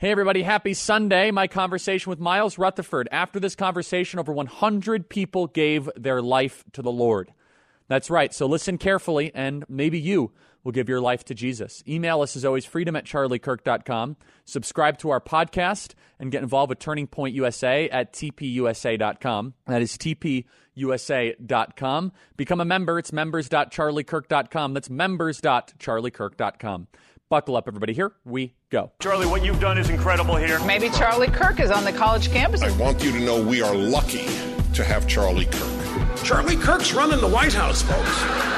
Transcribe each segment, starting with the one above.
Hey, everybody, happy Sunday. My conversation with Myles Rutherford. After this conversation, over 100 people gave their life to the Lord. That's right. So listen carefully, and maybe you will give your life to Jesus. Email us as always, freedom at charliekirk.com. Subscribe to our podcast and get involved with Turning Point USA at tpusa.com. That is tpusa.com. Become a member. It's members.charliekirk.com. That's members.charliekirk.com. Buckle up, everybody. Here we go. Charlie, what you've done is incredible here. Maybe Charlie Kirk is on the college campus. I want you to know we are lucky to have Charlie Kirk. Charlie Kirk's running the White House, folks.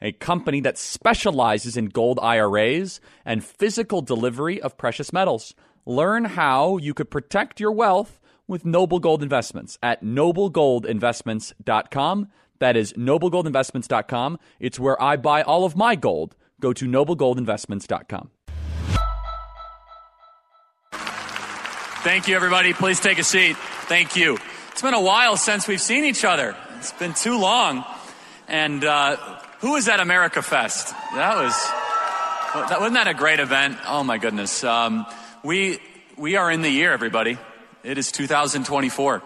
a company that specializes in gold IRAs and physical delivery of precious metals. Learn how you could protect your wealth with Noble Gold Investments at noblegoldinvestments.com. That is noblegoldinvestments.com. It's where I buy all of my gold. Go to noblegoldinvestments.com. Thank you, everybody. Please take a seat. Thank you. It's been a while since we've seen each other. It's been too long. And uh, who was at America Fest? That was, that, wasn't that a great event? Oh my goodness. Um, we, we are in the year, everybody. It is 2024.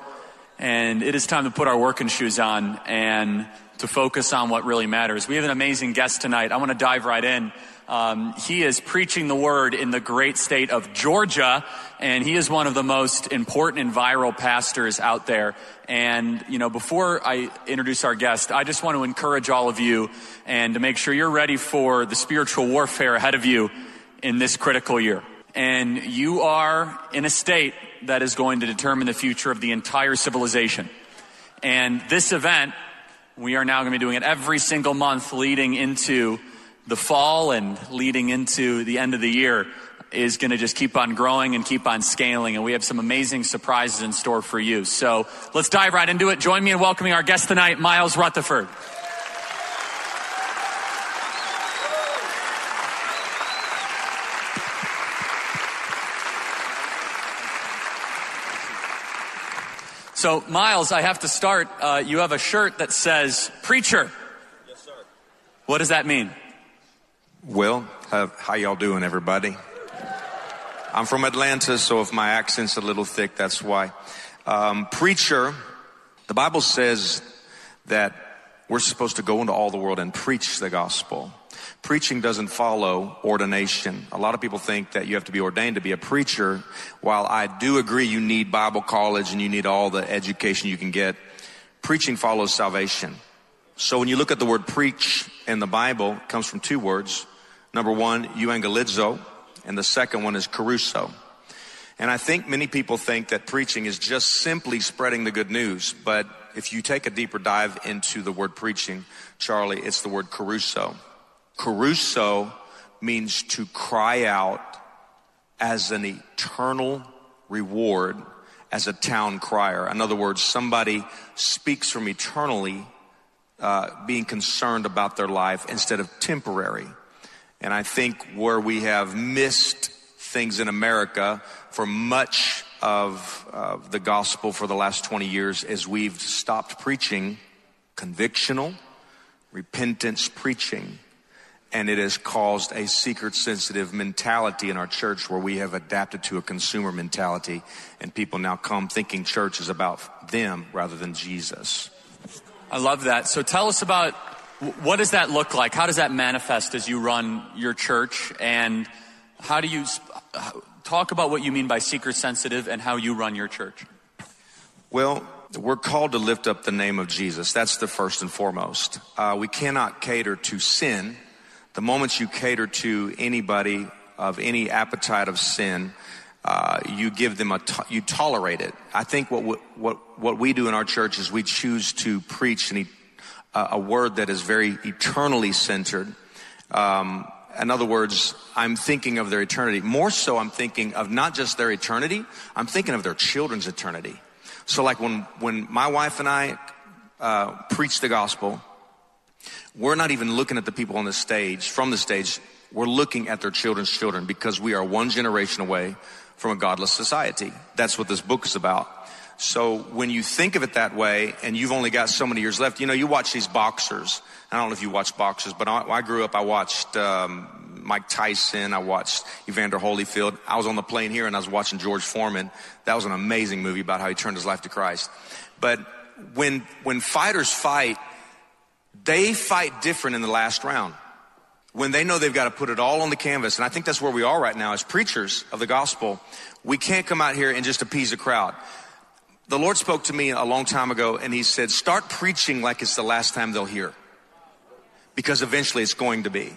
And it is time to put our working shoes on and to focus on what really matters. We have an amazing guest tonight. I want to dive right in. Um, he is preaching the word in the great state of Georgia, and he is one of the most important and viral pastors out there. And, you know, before I introduce our guest, I just want to encourage all of you and to make sure you're ready for the spiritual warfare ahead of you in this critical year. And you are in a state that is going to determine the future of the entire civilization. And this event, we are now going to be doing it every single month leading into the fall and leading into the end of the year is going to just keep on growing and keep on scaling. And we have some amazing surprises in store for you. So let's dive right into it. Join me in welcoming our guest tonight, Myles Rutherford. So, Myles, I have to start. Uh, you have a shirt that says preacher. Yes, sir. What does that mean? Well, how, how y'all doing, everybody? I'm from Atlanta, so if my accent's a little thick, that's why. Um, preacher, the Bible says that we're supposed to go into all the world and preach the gospel. Preaching doesn't follow ordination. A lot of people think that you have to be ordained to be a preacher. While I do agree you need Bible college and you need all the education you can get, preaching follows salvation. So when you look at the word preach in the Bible, it comes from two words. Number one, euangelizo, and the second one is kerusso. And I think many people think that preaching is just simply spreading the good news. But if you take a deeper dive into the word preaching, Charlie, it's the word kerusso. kerusso means to cry out as an eternal reward as a town crier. In other words, somebody speaks from eternally uh, being concerned about their life instead of temporary. And I think where we have missed things in America for much of uh, the gospel for the last 20 years is we've stopped preaching convictional, repentance preaching. And it has caused a seeker sensitive mentality in our church where we have adapted to a consumer mentality and people now come thinking church is about them rather than Jesus. I love that. So tell us about what does that look like? How does that manifest as you run your church? And how do you talk about what you mean by seeker sensitive and how you run your church? Well, we're called to lift up the name of Jesus. That's the first and foremost. Uh, we cannot cater to sin. The moment you cater to anybody of any appetite of sin, uh, you give them a to- you tolerate it. I think what what what we do in our church is we choose to preach and a word that is very eternally centered. Um, in other words, I'm thinking of their eternity. More so, I'm thinking of not just their eternity, I'm thinking of their children's eternity. So, like when, when my wife and I uh, preach the gospel, we're not even looking at the people on the stage, from the stage. We're looking at their children's children because we are one generation away from a godless society. That's what this book is about. So when you think of it that way and you've only got so many years left, you know, you watch these boxers. I don't know if you watch boxers, but I, I grew up, I watched um, Mike Tyson, I watched Evander Holyfield. I was on the plane here and I was watching George Foreman. That was an amazing movie about how he turned his life to Christ. But when, when fighters fight, they fight different in the last round. When they know they've got to put it all on the canvas, and I think that's where we are right now as preachers of the gospel. We can't come out here and just appease a crowd the Lord spoke to me a long time ago and he said, start preaching like it's the last time they'll hear. Because eventually it's going to be.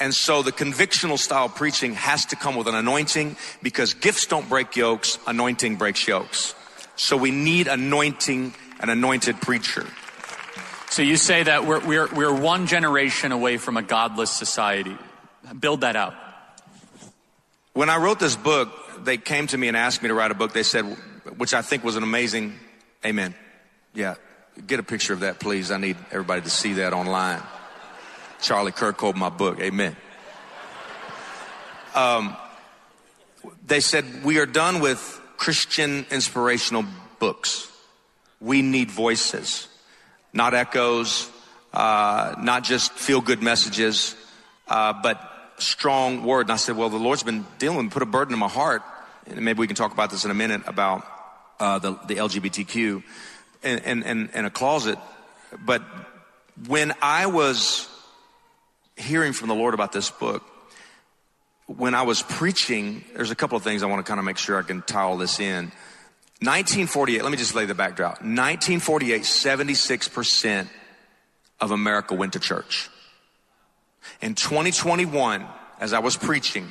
And so the convictional style preaching has to come with an anointing because gifts don't break yokes, anointing breaks yokes. So we need anointing, an anointed preacher. So you say that we're, we're, we're one generation away from a godless society. Build that out. When I wrote this book, they came to me and asked me to write a book. They said, which I think was an amazing, amen. Yeah, get a picture of that, please. I need everybody to see that online. Charlie Kirk called my book, amen. Um, they said, We are done with Christian inspirational books. We need voices, not echoes, uh, not just feel good messages, uh, but strong word. And I said, Well, the Lord's been dealing put a burden in my heart. And maybe we can talk about this in a minute about uh, the, the LGBTQ and, in, in, in a closet. But when I was hearing from the Lord about this book, when I was preaching, there's a couple of things I want to kind of make sure I can tie all this in. 1948, let me just lay the backdrop. 1948, 76% of America went to church. In 2021, as I was preaching,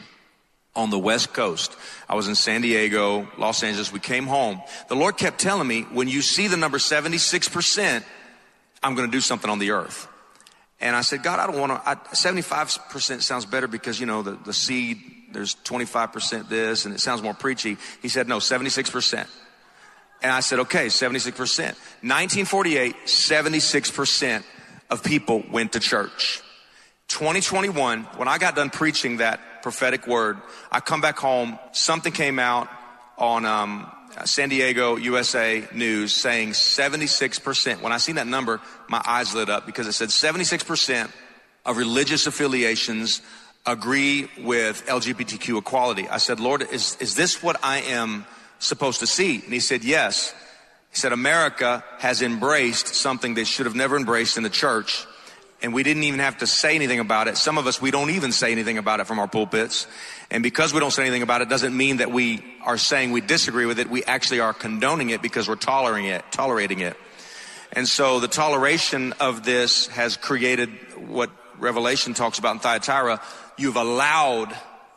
on the West Coast. I was in San Diego, Los Angeles. We came home. The Lord kept telling me, when you see the number 76%, I'm going to do something on the earth. And I said, God, I don't want to, 75% sounds better because, you know, the, the seed, there's 25% this, and it sounds more preachy. He said, no, 76%. And I said, okay, 76%. 1948, 76% of people went to church. 2021, when I got done preaching that prophetic word, I come back home, something came out on um, San Diego USA News saying 76%. When I seen that number, my eyes lit up because it said 76% of religious affiliations agree with LGBTQ equality. I said, Lord, is, is this what I am supposed to see? And he said, yes. He said, America has embraced something they should have never embraced in the church and we didn't even have to say anything about it. Some of us, we don't even say anything about it from our pulpits. And because we don't say anything about it doesn't mean that we are saying we disagree with it. We actually are condoning it because we're tolerating it, tolerating it. And so the toleration of this has created what Revelation talks about in Thyatira. You've allowed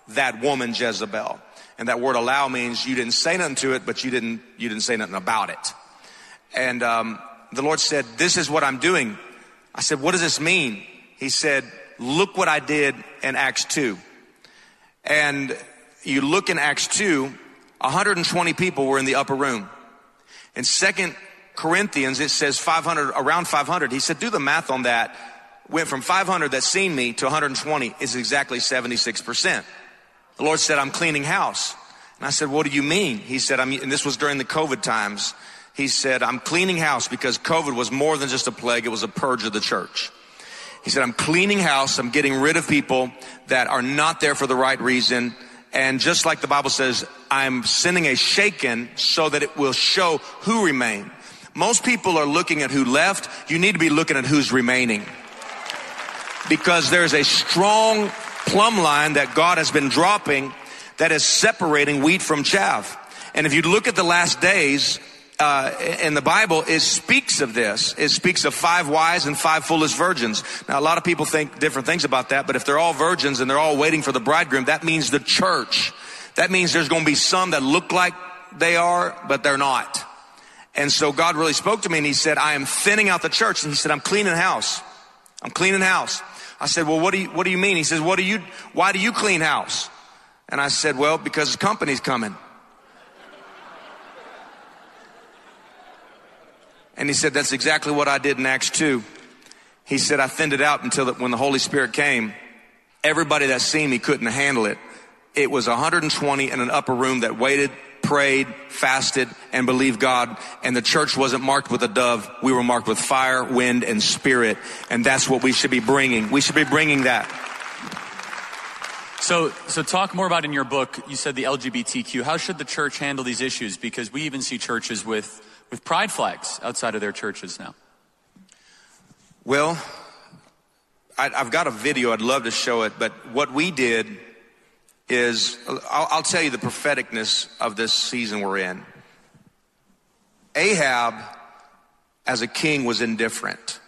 that woman Jezebel. And that word allow means you didn't say nothing to it, but you didn't, you didn't say nothing about it. And, um, the Lord said, this is what I'm doing. I said, what does this mean? He said, look what I did in Acts 2. And you look in Acts 2, 120 people were in the upper room. In second Corinthians, it says 500, around 500. He said, do the math on that. Went from 500 that seen me to 120 is exactly 76%. The Lord said, I'm cleaning house. And I said, what do you mean? He said, I'm, and this was during the COVID times he said, I'm cleaning house because COVID was more than just a plague. It was a purge of the church. He said, I'm cleaning house. I'm getting rid of people that are not there for the right reason. And just like the Bible says, I'm sending a shaken so that it will show who remain. Most people are looking at who left. You need to be looking at who's remaining. Because there's a strong plumb line that God has been dropping that is separating wheat from chaff. And if you look at the last days, uh, in the Bible it speaks of this. It speaks of five wise and five foolish virgins. Now, a lot of people think different things about that, but if they're all virgins and they're all waiting for the bridegroom, that means the church. That means there's going to be some that look like they are, but they're not. And so God really spoke to me and he said, I am thinning out the church. And he said, I'm cleaning house. I'm cleaning house. I said, well, what do you, what do you mean? He says, what do you, why do you clean house? And I said, well, because the company's coming. And he said, That's exactly what I did in Acts 2. He said, I thinned it out until that when the Holy Spirit came, everybody that seen me couldn't handle it. It was 120 in an upper room that waited, prayed, fasted, and believed God. And the church wasn't marked with a dove. We were marked with fire, wind, and spirit. And that's what we should be bringing. We should be bringing that. So, so talk more about in your book. You said the LGBTQ. How should the church handle these issues? Because we even see churches with with pride flags outside of their churches now. Well, I, have got a video. I'd love to show it. But what we did is, I'll, I'll tell you the propheticness of this season we're in. Ahab, as a king, was indifferent.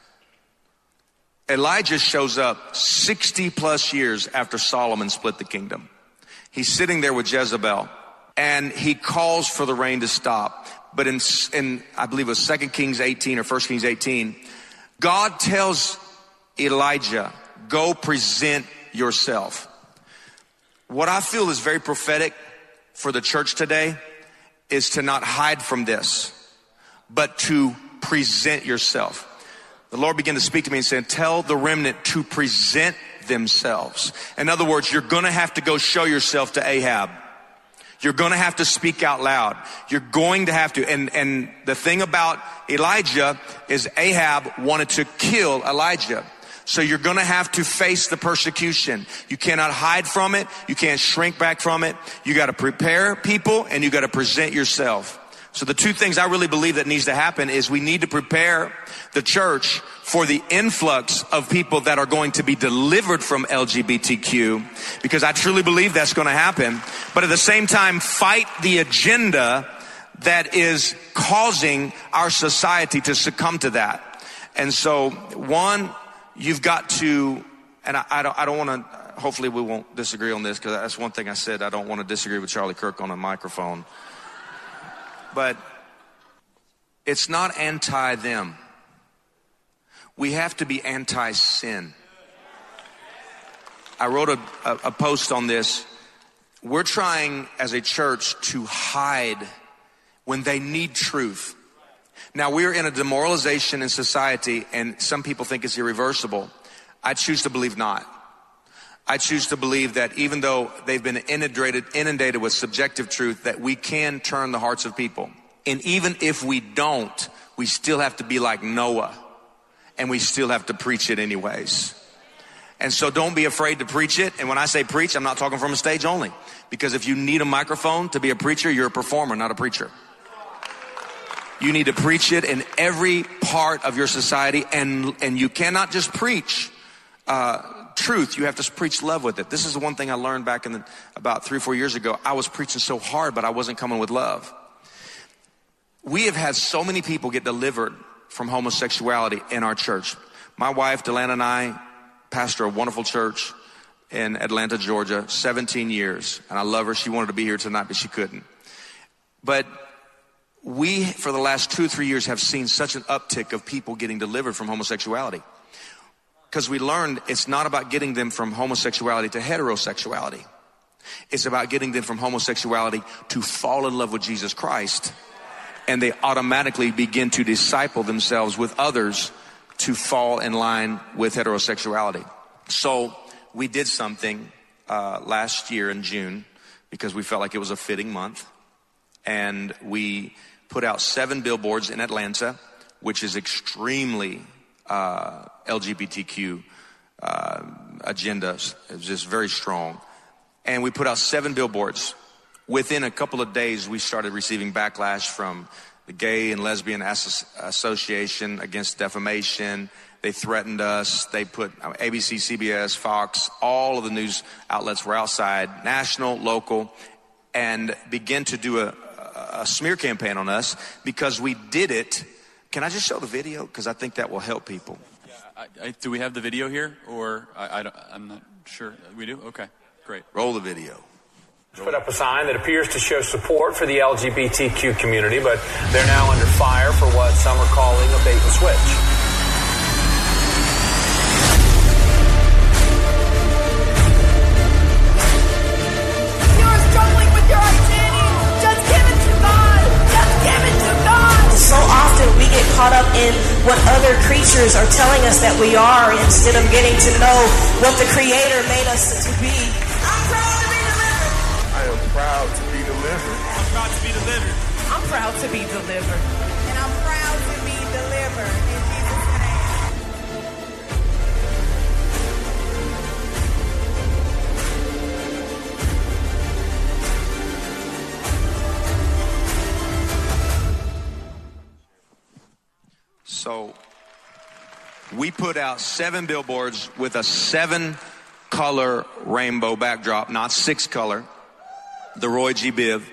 Elijah shows up 60 plus years after Solomon split the kingdom. He's sitting there with Jezebel and he calls for the rain to stop. But in, in I believe it was 2 Kings 18 or 1 Kings 18, God tells Elijah, go present yourself. What I feel is very prophetic for the church today is to not hide from this, but to present yourself the Lord began to speak to me and said, tell the remnant to present themselves. In other words, you're gonna have to go show yourself to Ahab. You're gonna have to speak out loud. You're going to have to. And, and the thing about Elijah is Ahab wanted to kill Elijah. So you're gonna have to face the persecution. You cannot hide from it. You can't shrink back from it. You gotta prepare people and you gotta present yourself. So the two things I really believe that needs to happen is we need to prepare the church for the influx of people that are going to be delivered from LGBTQ because I truly believe that's going to happen. But at the same time, fight the agenda that is causing our society to succumb to that. And so one, you've got to, and I, I don't, I don't want to, hopefully we won't disagree on this because that's one thing I said. I don't want to disagree with Charlie Kirk on a microphone. But it's not anti them. We have to be anti sin. I wrote a, a, a, post on this. We're trying as a church to hide when they need truth. Now we're in a demoralization in society and some people think it's irreversible. I choose to believe not. I choose to believe that even though they've been inundated, inundated with subjective truth, that we can turn the hearts of people. And even if we don't, we still have to be like Noah and we still have to preach it anyways. And so don't be afraid to preach it. And when I say preach, I'm not talking from a stage only. Because if you need a microphone to be a preacher, you're a performer, not a preacher. You need to preach it in every part of your society and, and you cannot just preach, uh, truth, you have to preach love with it. This is the one thing I learned back in the, about three or four years ago. I was preaching so hard, but I wasn't coming with love. We have had so many people get delivered from homosexuality in our church. My wife, Delana, and I pastor a wonderful church in Atlanta, Georgia, 17 years. And I love her. She wanted to be here tonight, but she couldn't. But we, for the last two or three years, have seen such an uptick of people getting delivered from homosexuality because we learned it's not about getting them from homosexuality to heterosexuality. It's about getting them from homosexuality to fall in love with Jesus Christ. And they automatically begin to disciple themselves with others to fall in line with heterosexuality. So we did something uh, last year in June because we felt like it was a fitting month. And we put out seven billboards in Atlanta, which is extremely uh, LGBTQ uh, agenda is just very strong. And we put out seven billboards. Within a couple of days, we started receiving backlash from the Gay and Lesbian Association against defamation. They threatened us. They put uh, ABC, CBS, Fox, all of the news outlets were outside, national, local, and began to do a, a smear campaign on us because we did it can I just show the video? Because I think that will help people. Yeah, I, I, do we have the video here? Or I, am not sure. We do? Okay, great. Roll the video. Put up a sign that appears to show support for the LGBTQ community, but they're now under fire for what some are calling a bait and switch. In what other creatures are telling us that we are instead of getting to know what the Creator made us to be. I'm proud to be delivered. I am proud to be delivered. I'm proud to be delivered. I'm proud to be delivered. And I'm proud to be delivered So we put out seven billboards with a seven color rainbow backdrop, not six color, the Roy G. Biv.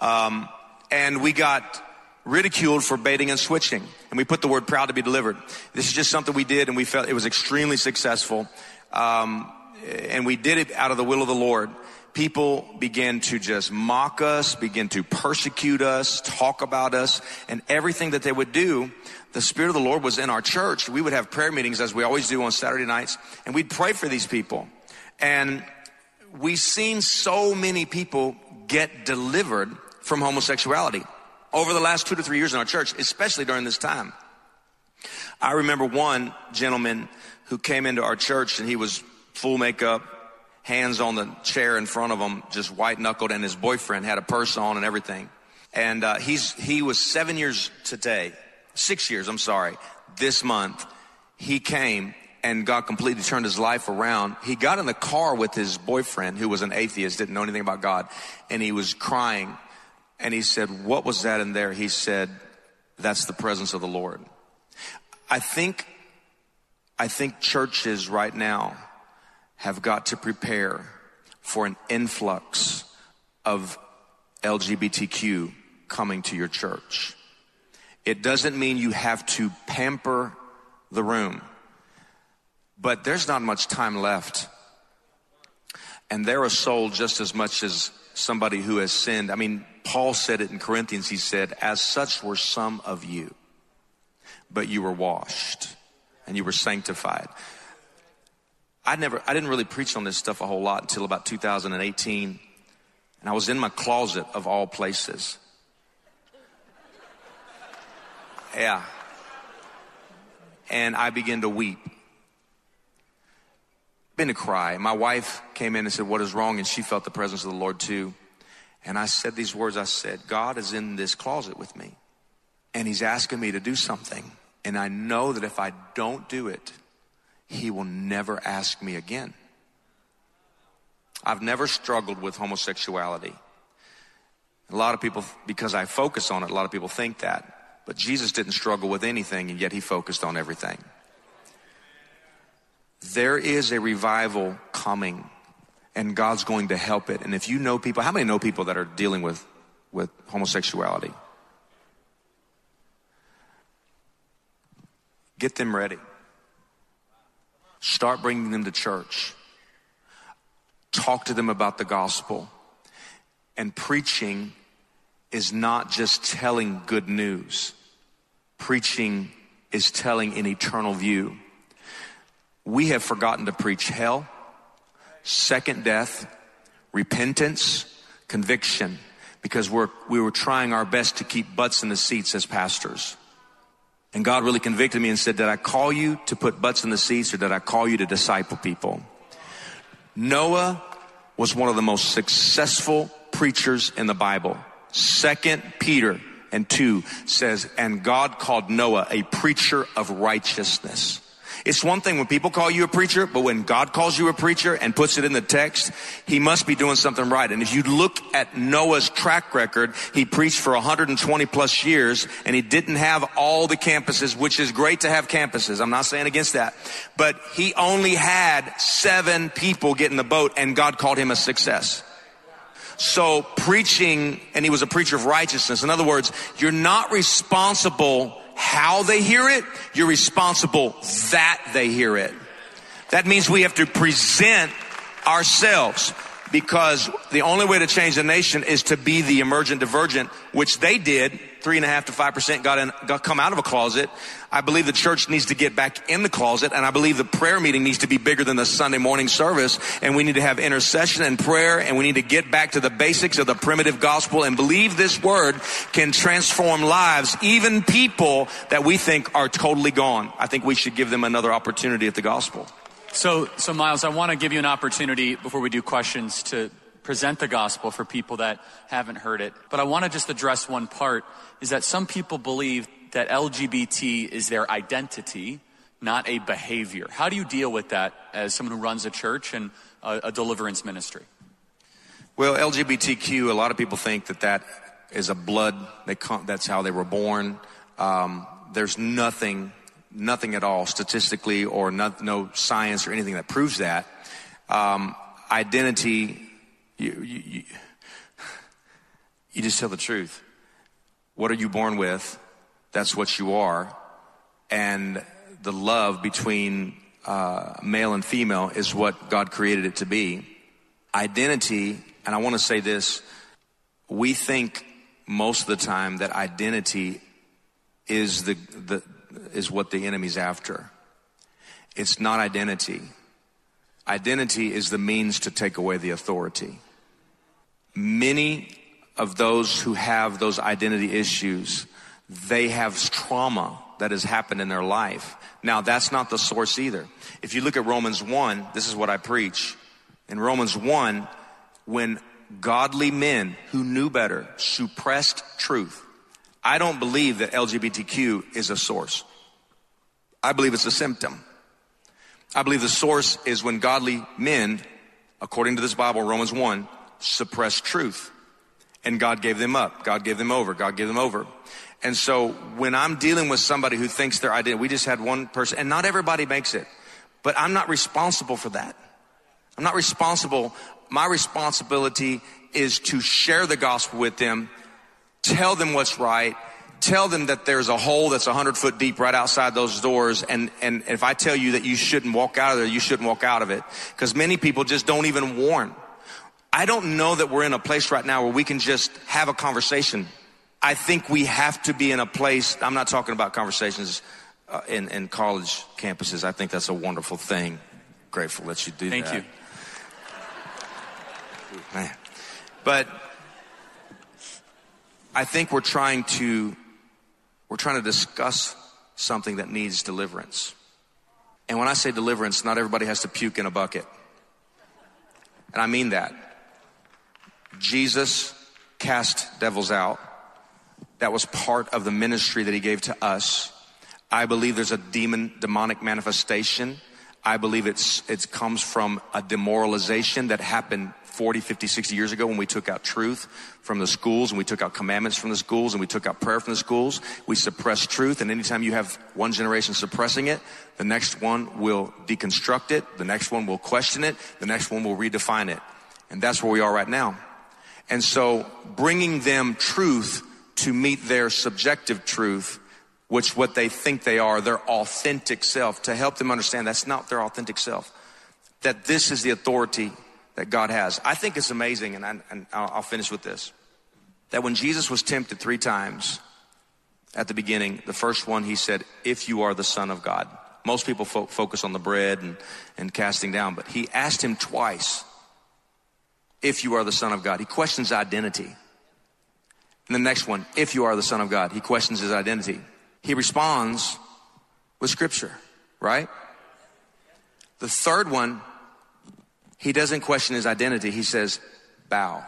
Um, and we got ridiculed for baiting and switching. And we put the word proud to be delivered. This is just something we did and we felt it was extremely successful. Um, and we did it out of the will of the Lord. People began to just mock us, begin to persecute us, talk about us, and everything that they would do, the Spirit of the Lord was in our church. We would have prayer meetings as we always do on Saturday nights, and we'd pray for these people. And we've seen so many people get delivered from homosexuality over the last two to three years in our church, especially during this time. I remember one gentleman who came into our church and he was full makeup, hands on the chair in front of him, just white knuckled, and his boyfriend had a purse on and everything. And uh, he's he was seven years today, six years. I'm sorry. This month, he came and God completely turned his life around. He got in the car with his boyfriend, who was an atheist, didn't know anything about God, and he was crying. And he said, "What was that in there?" He said, "That's the presence of the Lord." I think, I think churches right now have got to prepare for an influx of LGBTQ coming to your church. It doesn't mean you have to pamper the room, but there's not much time left. And they're a soul just as much as somebody who has sinned. I mean, Paul said it in Corinthians. He said, as such were some of you, but you were washed and you were sanctified. I never, I didn't really preach on this stuff a whole lot until about 2018. And I was in my closet of all places. Yeah. And I began to weep. Been to cry. My wife came in and said, What is wrong? And she felt the presence of the Lord too. And I said these words I said, God is in this closet with me. And He's asking me to do something. And I know that if I don't do it, He will never ask me again. I've never struggled with homosexuality. A lot of people, because I focus on it, a lot of people think that. But Jesus didn't struggle with anything, and yet He focused on everything. There is a revival coming, and God's going to help it. And if you know people, how many know people that are dealing with, with homosexuality? Get them ready. Start bringing them to church. Talk to them about the gospel. And preaching is not just telling good news. Preaching is telling an eternal view. We have forgotten to preach hell, second death, repentance, conviction, because we're, we were trying our best to keep butts in the seats as pastors. And God really convicted me and said, Did I call you to put butts in the seats or did I call you to disciple people? Noah was one of the most successful preachers in the Bible. Second Peter and 2 says, And God called Noah a preacher of righteousness. It's one thing when people call you a preacher, but when God calls you a preacher and puts it in the text, he must be doing something right. And if you look at Noah's track record, he preached for 120 plus years and he didn't have all the campuses, which is great to have campuses. I'm not saying against that, but he only had seven people get in the boat and God called him a success. So preaching, and he was a preacher of righteousness. In other words, you're not responsible how they hear it, you're responsible that they hear it. That means we have to present ourselves because the only way to change the nation is to be the emergent divergent, which they did three and a half to five percent got in, got come out of a closet. I believe the church needs to get back in the closet, and I believe the prayer meeting needs to be bigger than the Sunday morning service. And we need to have intercession and prayer, and we need to get back to the basics of the primitive gospel and believe this word can transform lives, even people that we think are totally gone. I think we should give them another opportunity at the gospel. So, so Myles, I want to give you an opportunity before we do questions to present the gospel for people that haven't heard it. But I want to just address one part is that some people believe that LGBT is their identity, not a behavior. How do you deal with that as someone who runs a church and a, a deliverance ministry? Well, LGBTQ, a lot of people think that that is a blood, they that's how they were born. Um, there's nothing nothing at all statistically or not, no science or anything that proves that. Um, identity, you, you, you, you just tell the truth. What are you born with? That's what you are. And the love between uh, male and female is what God created it to be. Identity, and I want to say this, we think most of the time that identity is the, the, is what the enemy's after. It's not identity. Identity is the means to take away the authority. Many of those who have those identity issues, they have trauma that has happened in their life. Now, that's not the source either. If you look at Romans 1, this is what I preach. In Romans 1, when godly men who knew better suppressed truth, I don't believe that LGBTQ is a source. I believe it's a symptom. I believe the source is when godly men, according to this Bible, Romans 1, suppressed truth. And God gave them up. God gave them over. God gave them over. And so when I'm dealing with somebody who thinks their idea, we just had one person, and not everybody makes it, but I'm not responsible for that. I'm not responsible. My responsibility is to share the gospel with them, tell them what's right, tell them that there's a hole that's 100 foot deep right outside those doors. And, and if I tell you that you shouldn't walk out of there, you shouldn't walk out of it. Because many people just don't even warn. I don't know that we're in a place right now where we can just have a conversation. I think we have to be in a place, I'm not talking about conversations uh, in, in college campuses. I think that's a wonderful thing. Grateful that you do Thank that. Thank you. Man. But I think we're trying to we're trying to discuss something that needs deliverance. And when I say deliverance, not everybody has to puke in a bucket. And I mean that. Jesus cast devils out. That was part of the ministry that he gave to us. I believe there's a demon, demonic manifestation. I believe it's, it comes from a demoralization that happened 40, 50, 60 years ago when we took out truth from the schools and we took out commandments from the schools and we took out prayer from the schools. We suppressed truth. And anytime you have one generation suppressing it, the next one will deconstruct it. The next one will question it. The next one will redefine it. And that's where we are right now. And so bringing them truth to meet their subjective truth, which what they think they are, their authentic self, to help them understand that's not their authentic self. That this is the authority that God has. I think it's amazing, and, I, and I'll finish with this that when Jesus was tempted three times at the beginning, the first one he said, If you are the Son of God. Most people fo- focus on the bread and, and casting down, but he asked him twice, If you are the Son of God. He questions identity. And the next one, If you are the Son of God, he questions his identity. He responds with Scripture, right? The third one, he doesn't question his identity. He says, bow.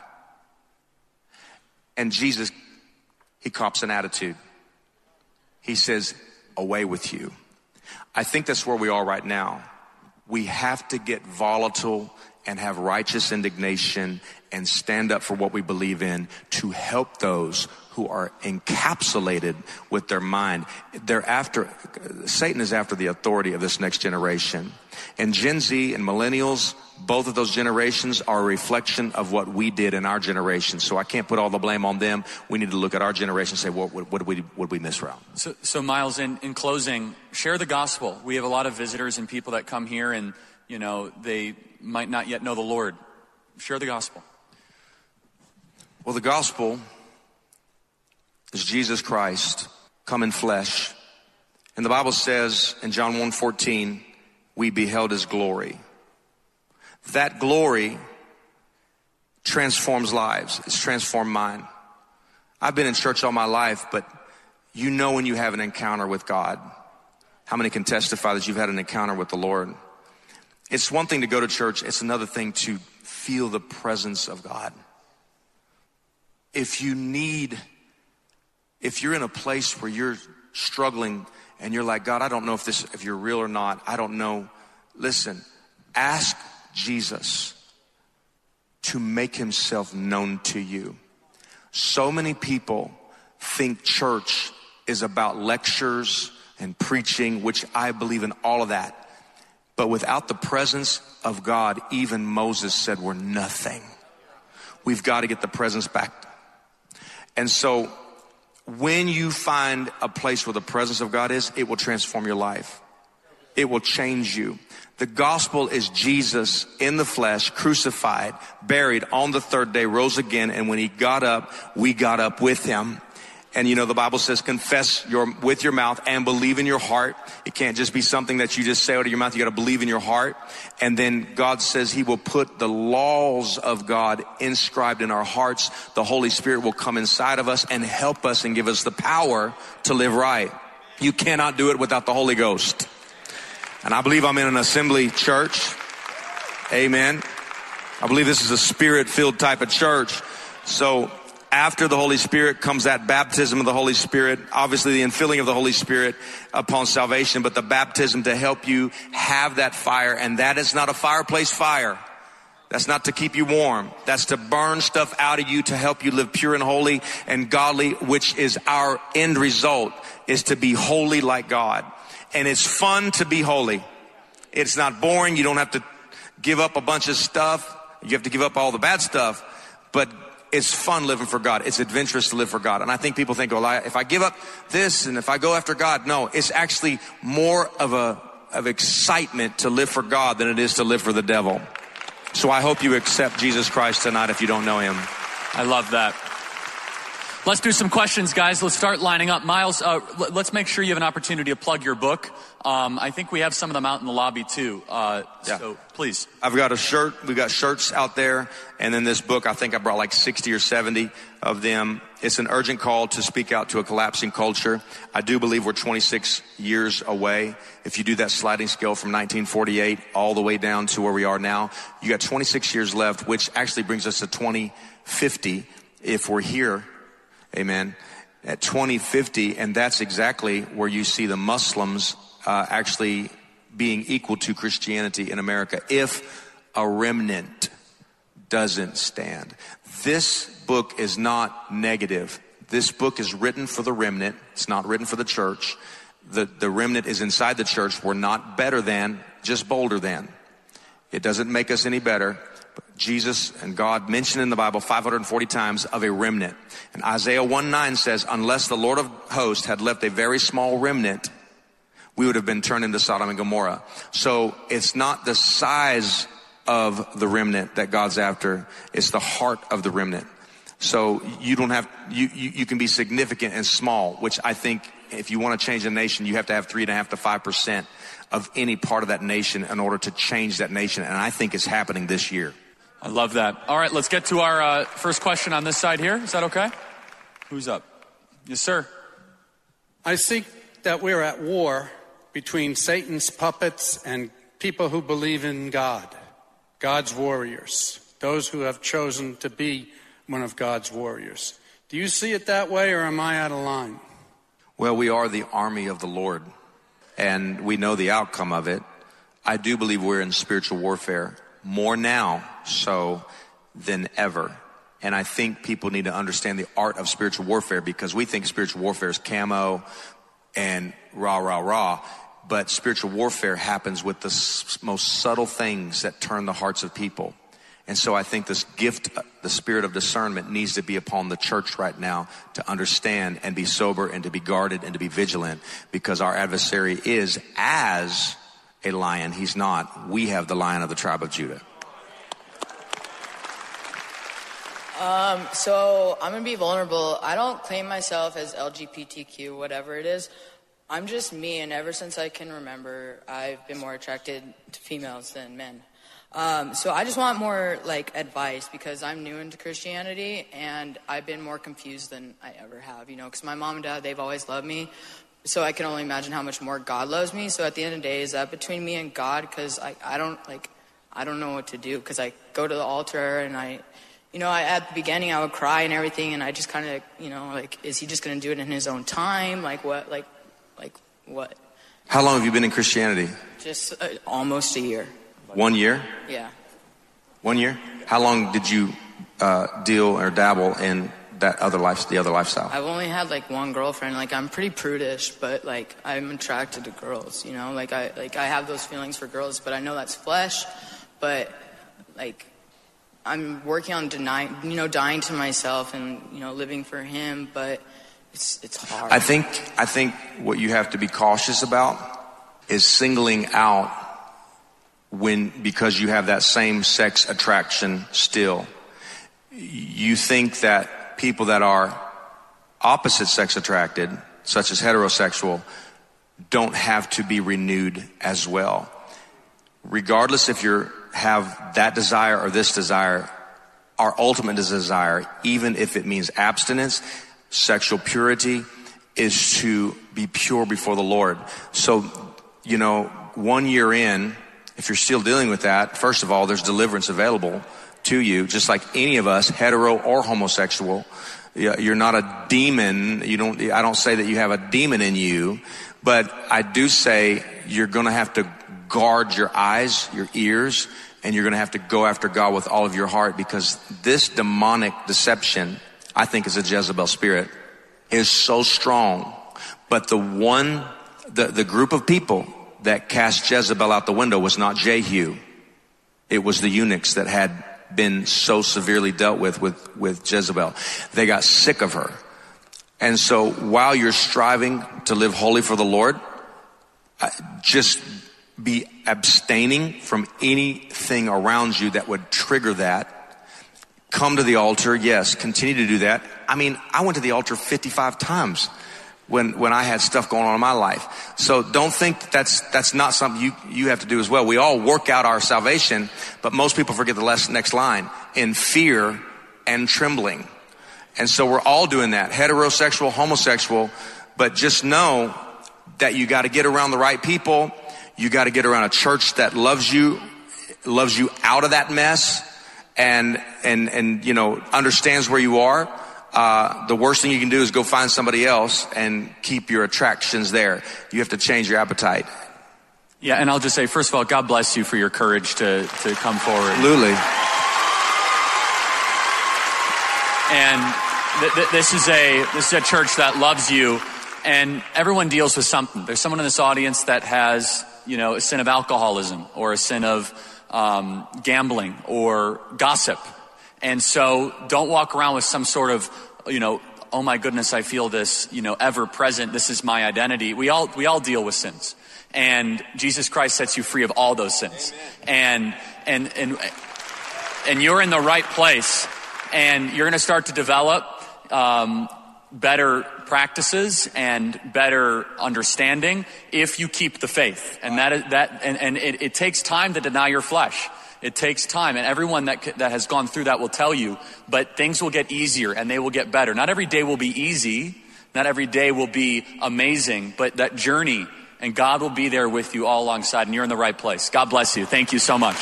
And Jesus, he cops an attitude. He says, away with you. I think that's where we are right now. We have to get volatile and have righteous indignation and stand up for what we believe in to help those who are encapsulated with their mind. They're after, Satan is after the authority of this next generation. And Gen Z and millennials, both of those generations are a reflection of what we did in our generation. So I can't put all the blame on them. We need to look at our generation and say, what, what, what did we, what did we miss around? So, so Myles, in, in closing, share the gospel. We have a lot of visitors and people that come here and, you know, they might not yet know the Lord. Share the gospel. Well, the gospel is Jesus Christ come in flesh. And the Bible says in John 1:14, we beheld his glory. That glory transforms lives. It's transformed mine. I've been in church all my life, but you know when you have an encounter with God. How many can testify that you've had an encounter with the Lord? It's one thing to go to church, it's another thing to feel the presence of God. If you need, if you're in a place where you're struggling and you're like, God, I don't know if this, if you're real or not, I don't know. Listen, ask Jesus to make himself known to you. So many people think church is about lectures and preaching, which I believe in all of that. But without the presence of God, even Moses said we're nothing. We've got to get the presence back. And so when you find a place where the presence of God is, it will transform your life. It will change you. The gospel is Jesus in the flesh, crucified, buried on the third day, rose again, and when he got up, we got up with him. And you know, the Bible says confess your, with your mouth and believe in your heart. It can't just be something that you just say out of your mouth. You got to believe in your heart. And then God says he will put the laws of God inscribed in our hearts. The Holy Spirit will come inside of us and help us and give us the power to live right. You cannot do it without the Holy Ghost. And I believe I'm in an assembly church. Amen. I believe this is a spirit filled type of church. So after the Holy Spirit comes that baptism of the Holy Spirit, obviously the infilling of the Holy Spirit upon salvation, but the baptism to help you have that fire. And that is not a fireplace fire. That's not to keep you warm. That's to burn stuff out of you to help you live pure and holy and godly, which is our end result is to be holy like God. And it's fun to be holy. It's not boring. You don't have to give up a bunch of stuff. You have to give up all the bad stuff. But it's fun living for God. It's adventurous to live for God. And I think people think, well, if I give up this and if I go after God, no, it's actually more of a, of excitement to live for God than it is to live for the devil. So I hope you accept Jesus Christ tonight if you don't know him. I love that. Let's do some questions, guys. Let's start lining up. Myles, uh, let's make sure you have an opportunity to plug your book. Um, I think we have some of them out in the lobby too. Uh, yeah. So please. I've got a shirt. We've got shirts out there. And then this book, I think I brought like 60 or 70 of them. It's an urgent call to speak out to a collapsing culture. I do believe we're 26 years away. If you do that sliding scale from 1948 all the way down to where we are now, you got 26 years left, which actually brings us to 2050 if we're here Amen. At 2050, and that's exactly where you see the Muslims uh, actually being equal to Christianity in America if a remnant doesn't stand. This book is not negative. This book is written for the remnant. It's not written for the church. The, the remnant is inside the church. We're not better than, just bolder than. It doesn't make us any better. Jesus and God mentioned in the Bible 540 times of a remnant. And Isaiah 1 9 says, unless the Lord of hosts had left a very small remnant, we would have been turned into Sodom and Gomorrah. So it's not the size of the remnant that God's after. It's the heart of the remnant. So you don't have, you, you, you can be significant and small, which I think if you want to change a nation, you have to have three and a half to five percent of any part of that nation in order to change that nation. And I think it's happening this year. I love that. All right, let's get to our uh, first question on this side here. Is that okay? Who's up? Yes, sir. I think that we're at war between Satan's puppets and people who believe in God, God's warriors, those who have chosen to be one of God's warriors. Do you see it that way, or am I out of line? Well, we are the army of the Lord and we know the outcome of it. I do believe we're in spiritual warfare more now so than ever. And I think people need to understand the art of spiritual warfare because we think spiritual warfare is camo and rah, rah, rah. But spiritual warfare happens with the most subtle things that turn the hearts of people. And so I think this gift, uh, the spirit of discernment needs to be upon the church right now to understand and be sober and to be guarded and to be vigilant because our adversary is as a lion. He's not. We have the lion of the tribe of Judah. Um, so I'm gonna be vulnerable. I don't claim myself as LGBTQ, whatever it is. I'm just me, and ever since I can remember, I've been more attracted to females than men. Um, so I just want more like advice because I'm new into Christianity and I've been more confused than I ever have. You know, because my mom and dad they've always loved me, so I can only imagine how much more God loves me. So at the end of the day, is that between me and God? Because I I don't like I don't know what to do because I go to the altar and I you know, I, at the beginning I would cry and everything, and I just kind of, you know, like, is he just going to do it in his own time? Like what? Like, like what? How long have you been in Christianity? Just uh, almost a year. One year? Yeah. One year? How long did you uh, deal or dabble in that other life, the other lifestyle? I've only had like one girlfriend. Like I'm pretty prudish, but like I'm attracted to girls. You know, like I like I have those feelings for girls, but I know that's flesh. But like I'm working on denying, you know, dying to myself and you know living for Him. But it's it's hard. I think I think what you have to be cautious about is singling out when because you have that same sex attraction still. You think that people that are opposite sex attracted, such as heterosexual, don't have to be renewed as well. Regardless if you have that desire or this desire, our ultimate desire, even if it means abstinence, sexual purity, is to be pure before the Lord. So, you know, one year in, if you're still dealing with that, first of all, there's deliverance available to you, just like any of us, hetero or homosexual. You're not a demon. You don't, I don't say that you have a demon in you, but I do say you're going to have to guard your eyes, your ears, and you're going to have to go after God with all of your heart because this demonic deception, I think is a Jezebel spirit, is so strong. But the one, the, the group of people that cast Jezebel out the window was not Jehu. It was the eunuchs that had been so severely dealt with with, with Jezebel. They got sick of her. And so while you're striving to live holy for the Lord, uh, just be abstaining from anything around you that would trigger that. Come to the altar. Yes, continue to do that. I mean, I went to the altar 55 times when, when I had stuff going on in my life. So don't think that that's, that's not something you, you have to do as well. We all work out our salvation, but most people forget the last, next line in fear and trembling. And so we're all doing that, heterosexual, homosexual, but just know that you got to get around the right people. You got to get around a church that loves you, loves you out of that mess and, and, and, you know, understands where you are uh, the worst thing you can do is go find somebody else and keep your attractions there. You have to change your appetite. Yeah, and I'll just say, first of all, God bless you for your courage to, to come forward. Absolutely. And th- th- this is a this is a church that loves you, and everyone deals with something. There's someone in this audience that has, you know, a sin of alcoholism or a sin of um, gambling or gossip and so don't walk around with some sort of, you know, oh my goodness, I feel this, you know, ever present. This is my identity. We all, we all deal with sins. And Jesus Christ sets you free of all those sins. And, and, and, and you're in the right place. And you're going to start to develop, um, better practices and better understanding if you keep the faith. And that, that, and, and it, it takes time to deny your flesh. It takes time, and everyone that, that has gone through that will tell you, but things will get easier and they will get better. Not every day will be easy, not every day will be amazing, but that journey, and God will be there with you all alongside, and you're in the right place. God bless you. Thank you so much.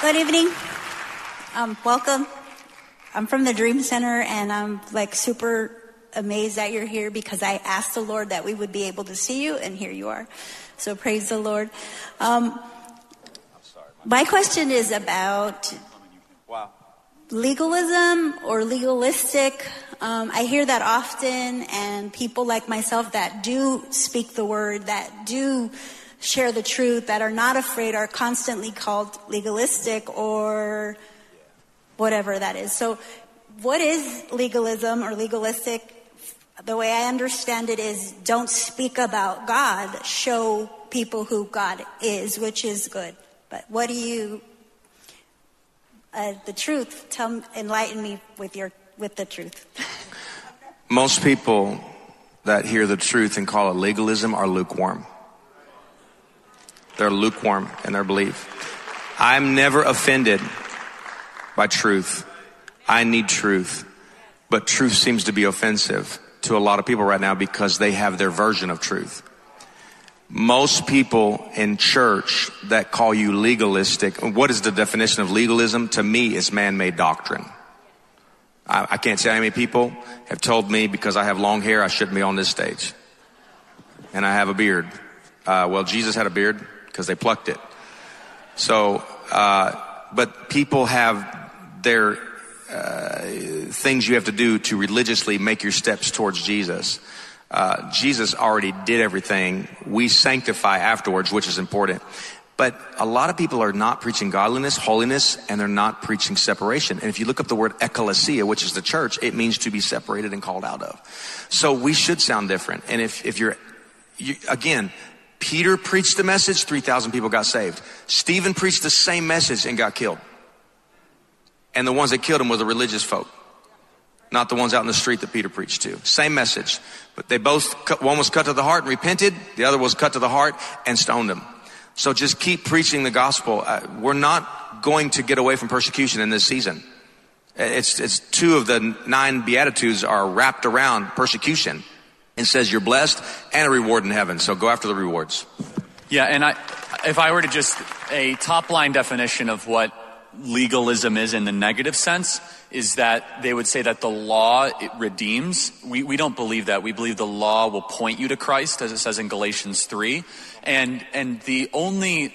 Good evening. Um, welcome. I'm from the Dream Center, and I'm like super amazed that you're here because I asked the Lord that we would be able to see you, and here you are. So praise the Lord. Um, my question is about legalism or legalistic. Um, I hear that often, and people like myself that do speak the word, that do share the truth, that are not afraid, are constantly called legalistic or whatever that is. So, what is legalism or legalistic? The way I understand it is don't speak about God, show people who God is, which is good. But what do you, uh, the truth, tell, enlighten me with, your, with the truth. Most people that hear the truth and call it legalism are lukewarm. They're lukewarm in their belief. I'm never offended by truth. I need truth. But truth seems to be offensive to a lot of people right now because they have their version of truth. Most people in church that call you legalistic, what is the definition of legalism? To me, it's man-made doctrine. I, I can't say how many people have told me because I have long hair, I shouldn't be on this stage. And I have a beard. Uh, well, Jesus had a beard because they plucked it. So, uh, but people have their uh, things you have to do to religiously make your steps towards Jesus. Uh, Jesus already did everything. We sanctify afterwards, which is important. But a lot of people are not preaching godliness, holiness, and they're not preaching separation. And if you look up the word ecclesia, which is the church, it means to be separated and called out of. So we should sound different. And if, if you're, you, again, Peter preached the message, 3,000 people got saved. Stephen preached the same message and got killed. And the ones that killed him were the religious folk, not the ones out in the street that Peter preached to. Same message. But they both, one was cut to the heart and repented, the other was cut to the heart and stoned him. So just keep preaching the gospel. Uh, we're not going to get away from persecution in this season. It's, it's two of the nine beatitudes are wrapped around persecution and says you're blessed and a reward in heaven. So go after the rewards. Yeah, and I, if I were to just a top line definition of what legalism is in the negative sense is that they would say that the law redeems. We, we don't believe that. We believe the law will point you to Christ, as it says in Galatians 3. And, and the only,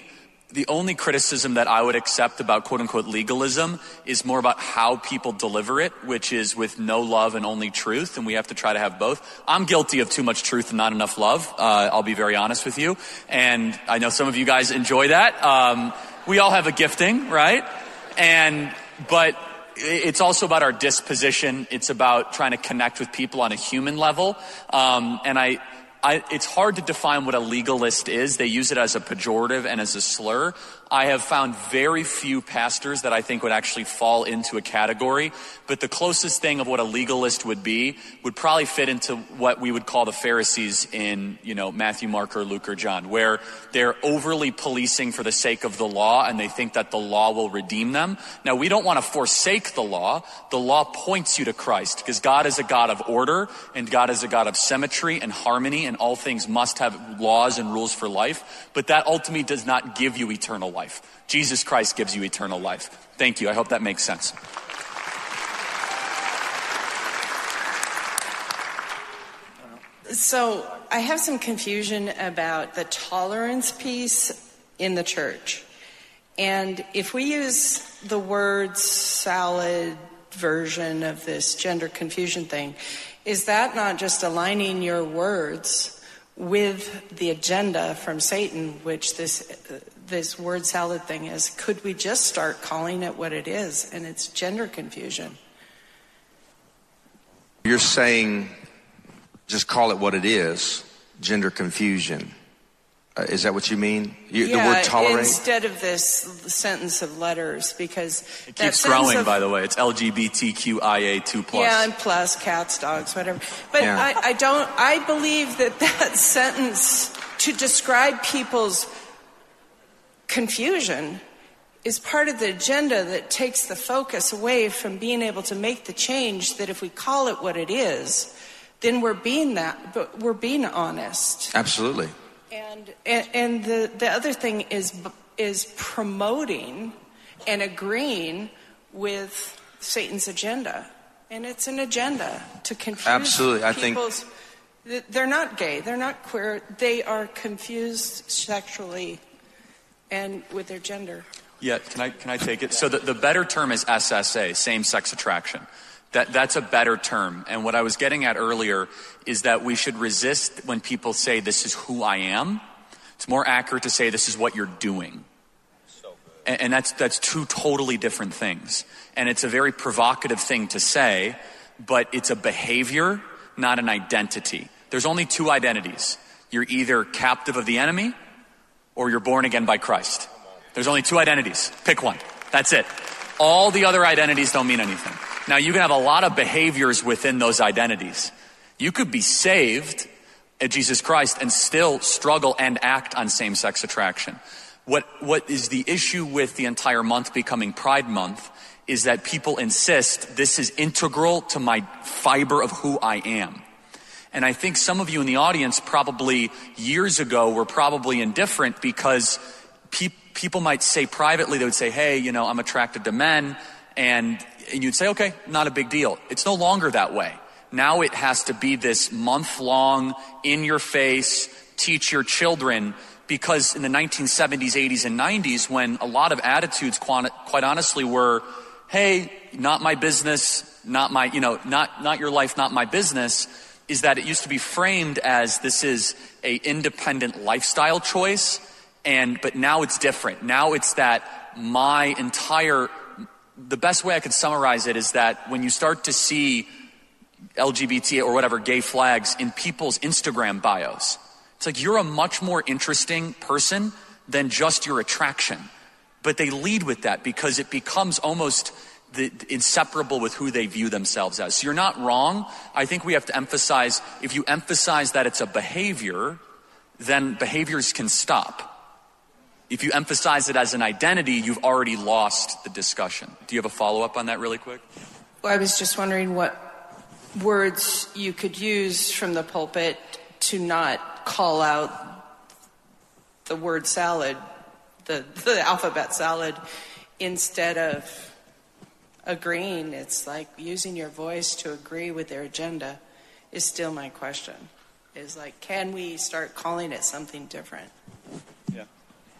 the only criticism that I would accept about quote unquote legalism is more about how people deliver it, which is with no love and only truth. And we have to try to have both. I'm guilty of too much truth and not enough love. Uh, I'll be very honest with you. And I know some of you guys enjoy that. Um, we all have a gifting, right? And, but it's also about our disposition. It's about trying to connect with people on a human level. Um, and I, I, it's hard to define what a legalist is. They use it as a pejorative and as a slur. I have found very few pastors that I think would actually fall into a category, but the closest thing of what a legalist would be would probably fit into what we would call the Pharisees in, you know, Matthew, Mark, or Luke, or John, where they're overly policing for the sake of the law and they think that the law will redeem them. Now, we don't want to forsake the law. The law points you to Christ because God is a God of order and God is a God of symmetry and harmony and all things must have laws and rules for life, but that ultimately does not give you eternal life life. Jesus Christ gives you eternal life. Thank you. I hope that makes sense. So, I have some confusion about the tolerance piece in the church. And if we use the word salad version of this gender confusion thing, is that not just aligning your words with the agenda from Satan, which this this word salad thing is could we just start calling it what it is? And it's gender confusion. You're saying just call it what it is gender confusion. Uh, is that what you mean? You, yeah, the word tolerate? instead of this sentence of letters because it keeps growing of, by the way. It's lgbtqia2 plus. Yeah and plus cats dogs whatever. But yeah. I, I don't i believe that that sentence to describe people's confusion is part of the agenda that takes the focus away from being able to make the change that if we call it what it is, then we're being that, but we're being honest. Absolutely. And, and, and the, the other thing is, is promoting and agreeing with Satan's agenda. And it's an agenda to confuse Absolutely. I people's, think they're not gay, they're not queer, they are confused sexually and with their gender. Yeah, can I, can I take it? So the, the better term is SSA, same sex attraction. That, that's a better term. And what I was getting at earlier is that we should resist when people say, This is who I am. It's more accurate to say, This is what you're doing. and, and that's, that's two totally different things. And it's a very provocative thing to say, but it's a behavior, not an identity. There's only two identities. You're either captive of the enemy or you're born again by Christ. There's only two identities. Pick one. That's it. All the other identities don't mean anything. Now, you can have a lot of behaviors within those identities. You could be saved at Jesus Christ and still struggle and act on same sex attraction. What, what is the issue with the entire month becoming Pride Month is that people insist this is integral to my fiber of who I am. And I think some of you in the audience probably years ago were probably indifferent because pe- people might say privately, they would say, hey, you know, I'm attracted to men. And, and you'd say, okay, not a big deal. It's no longer that way. Now it has to be this month long, in your face, teach your children because in the 1970s, 80s, and 90s, when a lot of attitudes, quite honestly, were, hey, not my business, not my, you know, not, not your life, not my business, is that it used to be framed as this is a independent lifestyle choice, and, but now it's different. Now it's that my entire, the best way I could summarize it is that when you start to see LGBT or whatever gay flags in people's Instagram bios, it's like you're a much more interesting person than just your attraction. But they lead with that because it becomes almost the, inseparable with who they view themselves as. So you're not wrong. I think we have to emphasize if you emphasize that it's a behavior, then behaviors can stop. If you emphasize it as an identity, you've already lost the discussion. Do you have a follow up on that really quick? Well, I was just wondering what words you could use from the pulpit to not call out the word salad, the, the alphabet salad, instead of agreeing. It's like using your voice to agree with their agenda is still my question. Is like, can we start calling it something different? Yeah.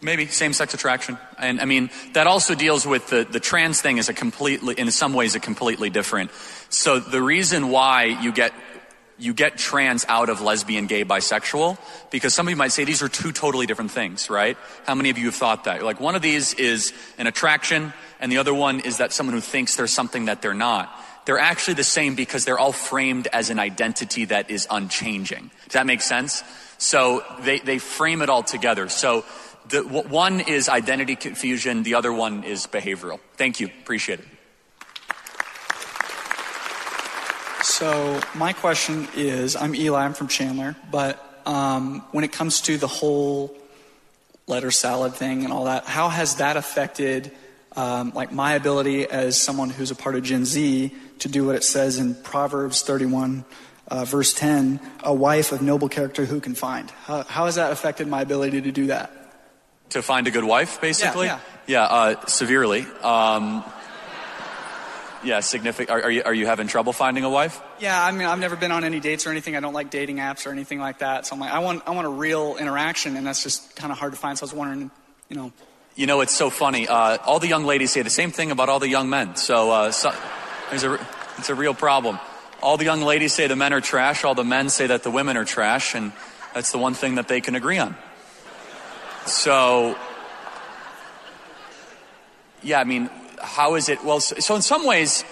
Maybe same sex attraction. And I mean, that also deals with the, the trans thing is a completely, in some ways, a completely different. So the reason why you get you get trans out of lesbian, gay, bisexual, because some of you might say these are two totally different things, right? How many of you have thought that? Like one of these is an attraction, and the other one is that someone who thinks there's something that they're not. They're actually the same because they're all framed as an identity that is unchanging. Does that make sense? So they, they frame it all together. So the, one is identity confusion, the other one is behavioral. Thank you. Appreciate it. So my question is, I'm Eli, I'm from Chandler, but um, when it comes to the whole letter salad thing and all that, how has that affected um, like my ability as someone who's a part of Gen Z to do what it says in Proverbs 31, uh, verse 10, a wife of noble character who can find? How, how, has that affected my ability to do that? To find a good wife, basically? Yeah, yeah. yeah uh, severely. Um, yeah, significant. Are, are, you are you having trouble finding a wife? Yeah, I mean, I've never been on any dates or anything. I don't like dating apps or anything like that. So I'm like, I want I want a real interaction, and that's just kind of hard to find. So I was wondering, you know. You know, it's so funny. Uh, all the young ladies say the same thing about all the young men. So, uh, so there's a it's a real problem. All the young ladies say the men are trash. All the men say that the women are trash, and that's the one thing that they can agree on. So, yeah, I mean, how is it? Well, so in some ways,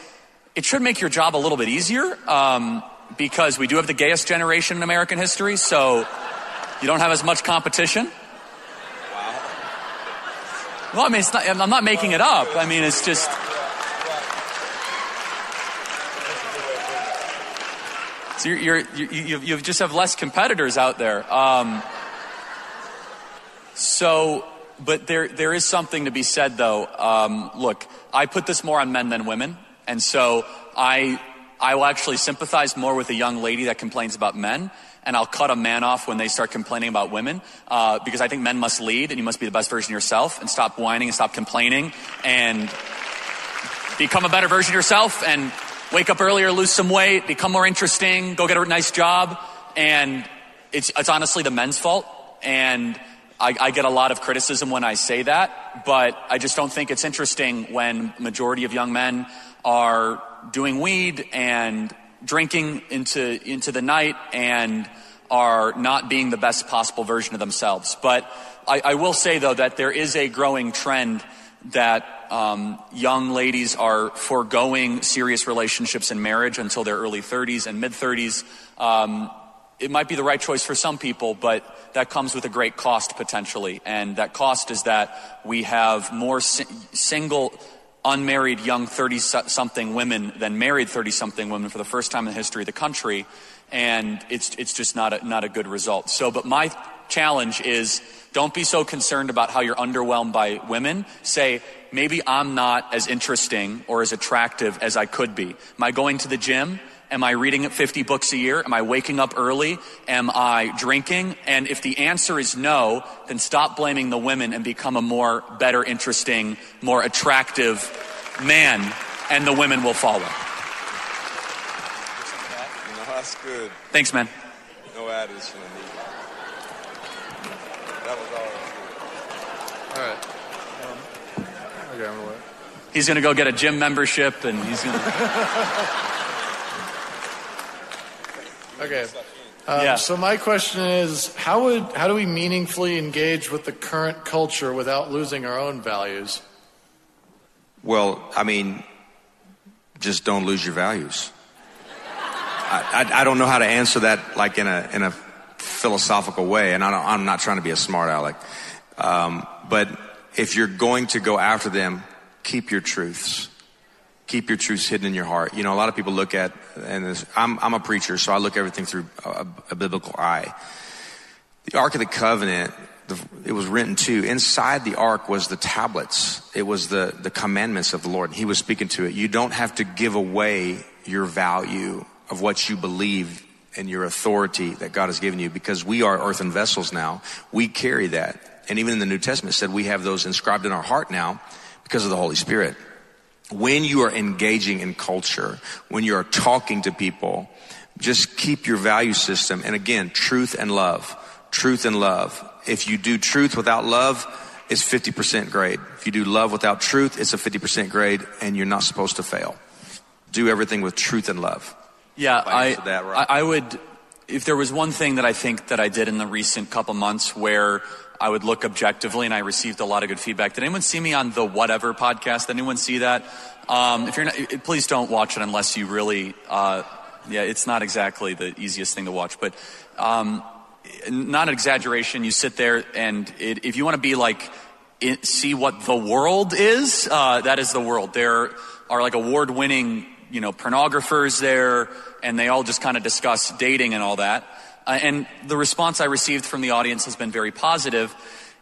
it should make your job a little bit easier um, because we do have the gayest generation in American history, so you don't have as much competition. Wow. Well, I mean, not, I'm not making it up. I mean, it's just. So you're, you're, you, you just have less competitors out there. Um, so, but there, there is something to be said, though. Um, look, I put this more on men than women. And so I, I will actually sympathize more with a young lady that complains about men. And I'll cut a man off when they start complaining about women, uh, because I think men must lead, and you must be the best version of yourself, and stop whining and stop complaining, and become a better version of yourself, and wake up earlier, lose some weight, become more interesting, go get a nice job, and it's, it's honestly the men's fault. And I, I, get a lot of criticism when I say that, but I just don't think it's interesting when majority of young men are doing weed and drinking into into the night and are not being the best possible version of themselves. But I, I will say though that there is a growing trend that um, young ladies are foregoing serious relationships and marriage until their early 30s and mid 30s. Um, it might be the right choice for some people, but that comes with a great cost potentially. And that cost is that we have more si- single, unmarried young 30 something women than married 30 something women for the first time in the history of the country. And it's, it's just not a, not a good result. So, but my challenge is don't be so concerned about how you're underwhelmed by women. Say, maybe I'm not as interesting or as attractive as I could be. Am I going to the gym? Am I reading 50 books a year? Am I waking up early? Am I drinking? And if the answer is no, then stop blaming the women and become a more better, interesting, more attractive man, and the women will follow. No, that's good. Thanks, man. No addition. That was all. All right. Um, okay, I'm gonna. He's going to go get a gym membership and he's going to. Okay. Um, Yeah. So my question is, how would how do we meaningfully engage with the current culture without losing our own values? Well, I mean, just don't lose your values. I, I, I don't know how to answer that like in a in a philosophical way, and I don't, I'm not trying to be a smart aleck. Um, but if you're going to go after them, keep your truths. Keep your truths hidden in your heart. You know, a lot of people look at, and this, I'm, I'm a preacher, so I look everything through a, a biblical eye. The Ark of the Covenant, the, it was written too. Inside the Ark was the tablets. It was the, the commandments of the Lord. And he was speaking to it. You don't have to give away your value of what you believe and your authority that God has given you because we are earthen vessels now. We carry that. And even in the New Testament said we have those inscribed in our heart now because of the Holy Spirit. When you are engaging in culture, when you are talking to people, just keep your value system. And again, truth and love. Truth and love. If you do truth without love, it's 50% grade. If you do love without truth, it's a 50% grade and you're not supposed to fail. Do everything with truth and love. Yeah, I right. I, I would. If there was one thing that I think that I did in the recent couple months where I would look objectively and I received a lot of good feedback. Did anyone see me on the Whatever podcast? Did anyone see that? Um, if you're not, please don't watch it unless you really. Uh, yeah, it's not exactly the easiest thing to watch, but um, not an exaggeration. You sit there and it, if you want to be like it, see what the world is, uh, that is the world. There are like award-winning, you know, pornographers there, and they all just kind of discuss dating and all that. Uh, and the response I received from the audience has been very positive.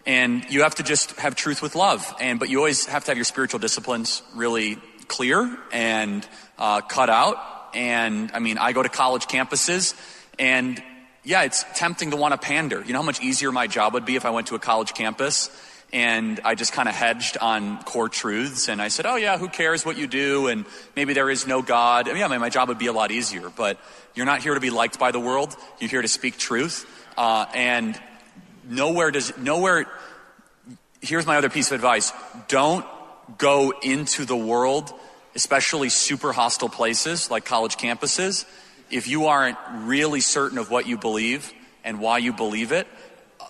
And you have to just have truth with love, and but you always have to have your spiritual disciplines really clear and uh, cut out. And I mean, I go to college campuses, and yeah, it's tempting to want to pander. You know how much easier my job would be if I went to a college campus and I just kind of hedged on core truths and I said, oh yeah, who cares what you do? And maybe there is no God. I mean, yeah, my, my job would be a lot easier, but you're not here to be liked by the world. You're here to speak truth. Uh, and nowhere does, nowhere, here's my other piece of advice. Don't go into the world, especially super hostile places like college campuses, if you aren't really certain of what you believe and why you believe it,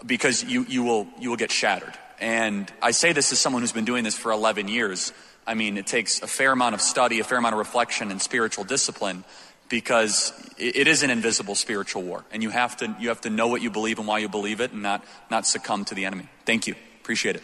because you, you will you will get shattered. And I say this as someone who's been doing this for 11 years. I mean, it takes a fair amount of study, a fair amount of reflection, and spiritual discipline because it, is an invisible spiritual war, and you have to you have to know what you believe and why you believe it, and not not succumb to the enemy. Thank you, appreciate it.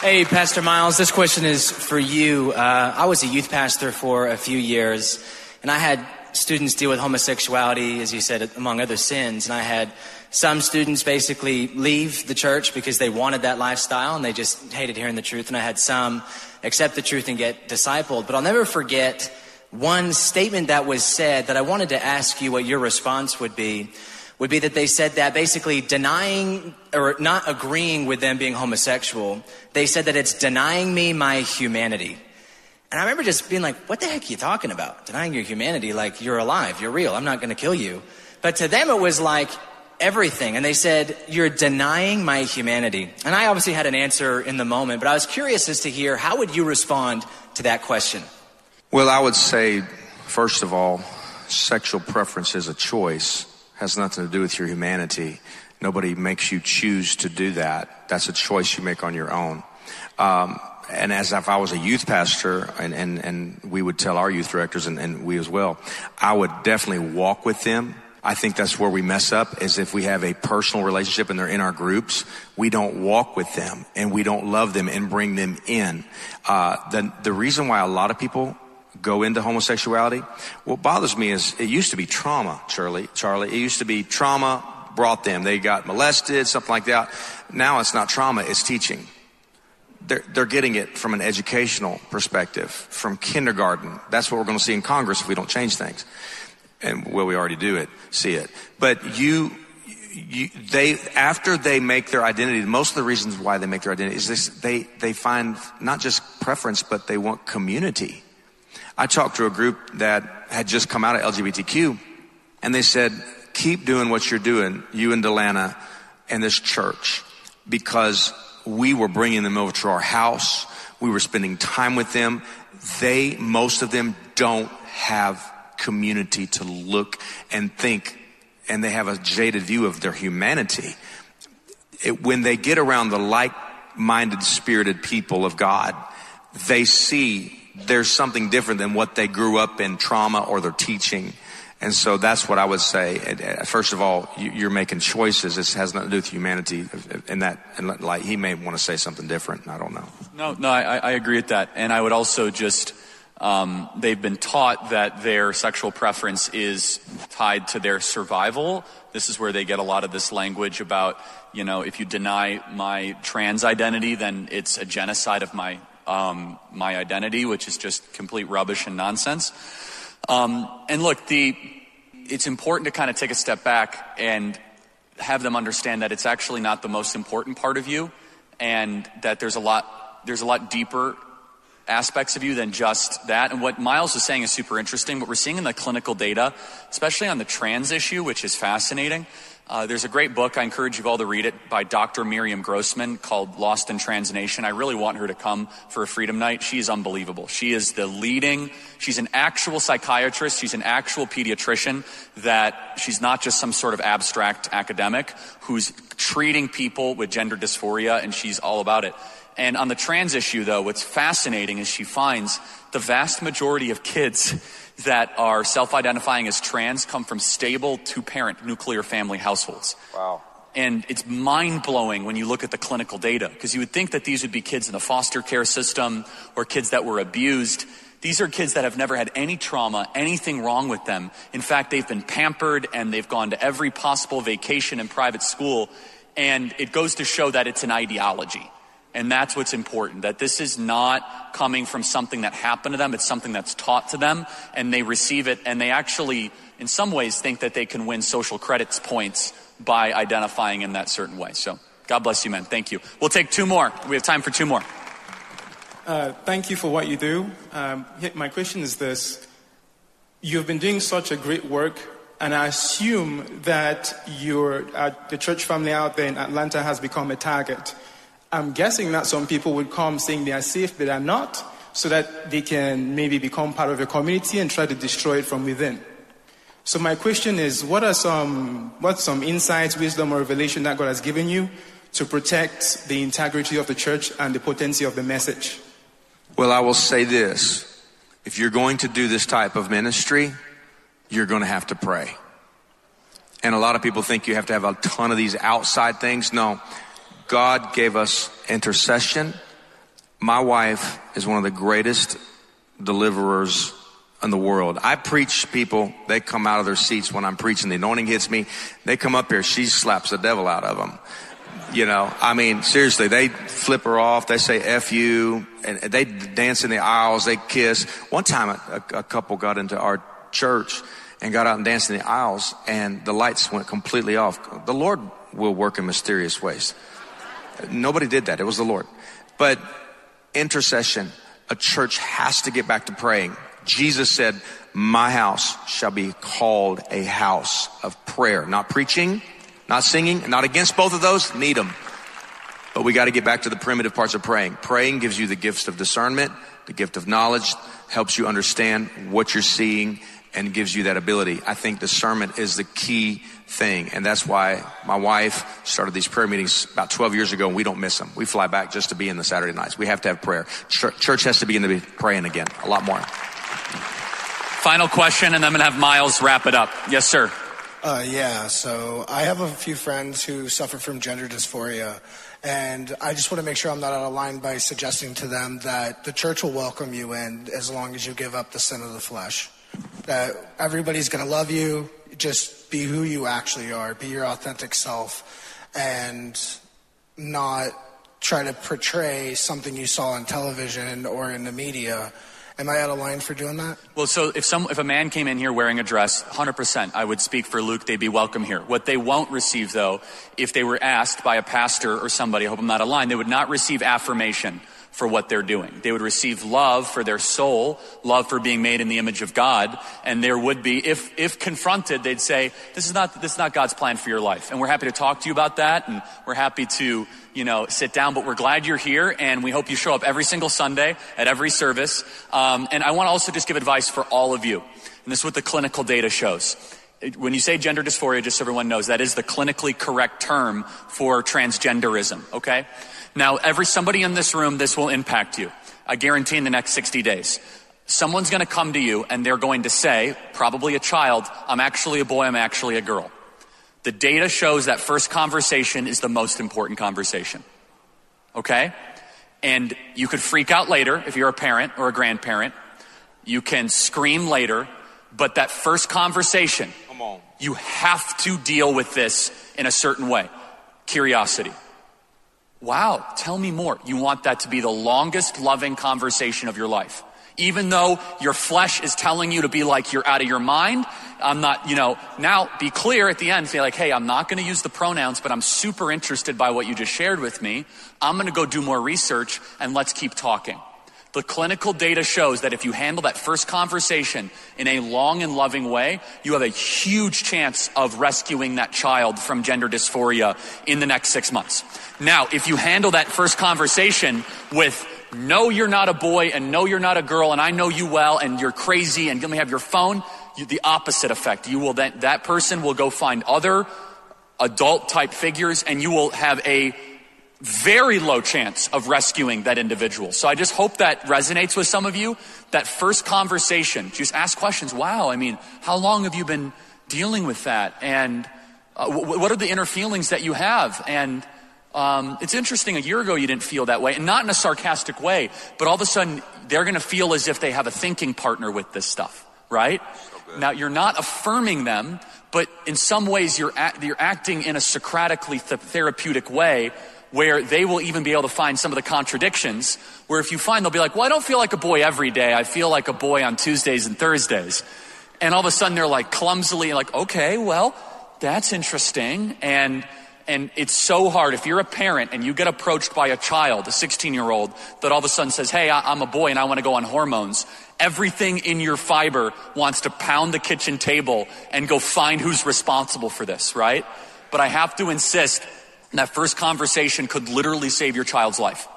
Hey, Pastor Myles, this question is for you. Uh, I was a youth pastor for a few years, and I had students deal with homosexuality, as you said, among other sins. And I had some students basically leave the church because they wanted that lifestyle and they just hated hearing the truth. And I had some accept the truth and get discipled. But I'll never forget one statement that was said that I wanted to ask you what your response would be would be that they said that basically denying or not agreeing with them being homosexual, they said that it's denying me my humanity. And I remember just being like, what the heck are you talking about? Denying your humanity, like you're alive, you're real, I'm not gonna kill you. But to them it was like everything. And they said, you're denying my humanity. And I obviously had an answer in the moment, but I was curious as to hear how would you respond to that question? Well, I would say, first of all, sexual preference is a choice, has nothing to do with your humanity. Nobody makes you choose to do that. That's a choice you make on your own. Um, and as if I was a youth pastor, and, and, and we would tell our youth directors, and, and we as well, I would definitely walk with them. I think that's where we mess up is if we have a personal relationship and they're in our groups, we don't walk with them and we don't love them and bring them in. Uh, the, the reason why a lot of people go into homosexuality, what bothers me is it used to be trauma, Charlie, Charlie. It used to be trauma brought them. They got molested, something like that. Now it's not trauma, it's teaching. They're, they're getting it from an educational perspective, from kindergarten. That's what we're going to see in Congress if we don't change things and well, we already do it, see it. But you, you, they, after they make their identity, most of the reasons why they make their identity is this, they, they find not just preference, but they want community. I talked to a group that had just come out of LGBTQ and they said, keep doing what you're doing, you and Delana and this church, because we were bringing them over to our house. We were spending time with them. They, most of them don't have community to look and think, and they have a jaded view of their humanity. It, when they get around the like minded, spirited people of God, they see there's something different than what they grew up in trauma or their teaching. And so that's what I would say. Uh, first of all, you're making choices. This has nothing to do with humanity. Uh, uh, and that, and like, he may want to say something different. I don't know. No, no, I, I agree with that. And I would also just, um, they've been taught that their sexual preference is tied to their survival. This is where they get a lot of this language about, you know, if you deny my trans identity, then it's a genocide of my um, my identity, which is just complete rubbish and nonsense. Um, and look, the it's important to kind of take a step back and have them understand that it's actually not the most important part of you, and that there's a lot there's a lot deeper aspects of you than just that. And what Myles was saying is super interesting. What we're seeing in the clinical data, especially on the trans issue, which is fascinating. Uh, there's a great book. I encourage you all to read it by Dr. Miriam Grossman called Lost in Trans Nation. I really want her to come for a Freedom Night. She is unbelievable. She is the leading, she's an actual psychiatrist. She's an actual pediatrician that she's not just some sort of abstract academic who's treating people with gender dysphoria and she's all about it. And on the trans issue, though, what's fascinating is she finds the vast majority of kids that are self identifying as trans come from stable two parent nuclear family households. Wow. And it's mind blowing when you look at the clinical data because you would think that these would be kids in the foster care system or kids that were abused. These are kids that have never had any trauma, anything wrong with them. In fact, they've been pampered and they've gone to every possible vacation and private school. And it goes to show that it's an ideology. And that's what's important, that this is not coming from something that happened to them. It's something that's taught to them and they receive it and they actually, in some ways, think that they can win social credits points by identifying in that certain way. So God bless you, man. Thank you. We'll take two more. We have time for two more. Uh, thank you for what you do. Um, my question is this. You've been doing such a great work and I assume that your, uh, the church family out there in Atlanta has become a target. I'm guessing that some people would come saying they are safe, but are not, so that they can maybe become part of a community and try to destroy it from within. So my question is, what are some, what some insights, wisdom, or revelation that God has given you to protect the integrity of the church and the potency of the message? Well, I will say this. If you're going to do this type of ministry, you're going to have to pray. And a lot of people think you have to have a ton of these outside things. No. God gave us intercession. My wife is one of the greatest deliverers in the world. I preach people, they come out of their seats when I'm preaching. The anointing hits me. They come up here, she slaps the devil out of them. You know, I mean, seriously, they flip her off. They say F you and they dance in the aisles. They kiss. One time a, a couple got into our church and got out and danced in the aisles and the lights went completely off. The Lord will work in mysterious ways. Nobody did that. It was the Lord. But intercession, a church has to get back to praying. Jesus said, my house shall be called a house of prayer. Not preaching, not singing, not against both of those, need them. But we got to get back to the primitive parts of praying. Praying gives you the gifts of discernment, the gift of knowledge, helps you understand what you're seeing and gives you that ability. I think discernment is the key thing. And that's why my wife started these prayer meetings about 12 years ago and we don't miss them. We fly back just to be in the Saturday nights. We have to have prayer. Church, church has to begin to be praying again a lot more. Final question, and I'm going to have Myles wrap it up. Yes, sir. Uh, yeah, so I have a few friends who suffer from gender dysphoria, and I just want to make sure I'm not out of line by suggesting to them that the church will welcome you in as long as you give up the sin of the flesh. That everybody's going to love you, just be who you actually are, be your authentic self, and not try to portray something you saw on television or in the media. Am I out of line for doing that? Well, so if some if a man came in here wearing a dress, 100%, I would speak for Luke. They'd be welcome here. What they won't receive, though, if they were asked by a pastor or somebody, I hope I'm not line, they would not receive affirmation for what they're doing. They would receive love for their soul, love for being made in the image of God, and there would be, if, if confronted, they'd say, this is not, this is not God's plan for your life. And we're happy to talk to you about that, and we're happy to, you know, sit down, but we're glad you're here, and we hope you show up every single Sunday at every service. Um, and I want to also just give advice for all of you. And this is what the clinical data shows when you say gender dysphoria, just so everyone knows, that is the clinically correct term for transgenderism, okay? Now, every somebody in this room, this will impact you. I guarantee in the next 60 days. Someone's going to come to you and they're going to say, probably a child, I'm actually a boy, I'm actually a girl. The data shows that first conversation is the most important conversation. Okay? And you could freak out later if you're a parent or a grandparent. You can scream later, but that first conversation, you have to deal with this in a certain way. Curiosity. Wow, tell me more. You want that to be the longest loving conversation of your life. Even though your flesh is telling you to be like you're out of your mind, I'm not, you know, now be clear at the end, say like, hey, I'm not going to use the pronouns, but I'm super interested by what you just shared with me. I'm going to go do more research and let's keep talking. The clinical data shows that if you handle that first conversation in a long and loving way, you have a huge chance of rescuing that child from gender dysphoria in the next six months. Now, if you handle that first conversation with no, you're not a boy and no, you're not a girl and I know you well and you're crazy and let me have your phone, you, the opposite effect. You will then, that person will go find other adult type figures and you will have a very low chance of rescuing that individual. So I just hope that resonates with some of you. That first conversation, just ask questions. Wow, I mean, how long have you been dealing with that? And uh, w- what are the inner feelings that you have? And um, it's interesting, a year ago you didn't feel that way, and not in a sarcastic way, but all of a sudden they're going to feel as if they have a thinking partner with this stuff, right? So now you're not affirming them, but in some ways you're, act- you're acting in a Socratically th- therapeutic way where they will even be able to find some of the contradictions. Where if you find, they'll be like, well, I don't feel like a boy every day. I feel like a boy on Tuesdays and Thursdays. And all of a sudden they're like clumsily like, okay, well, that's interesting. And, and it's so hard. If you're a parent and you get approached by a child, a 16 year old, that all of a sudden says, hey, I'm a boy and I want to go on hormones. Everything in your fiber wants to pound the kitchen table and go find who's responsible for this, right? But I have to insist that first conversation could literally save your child's life.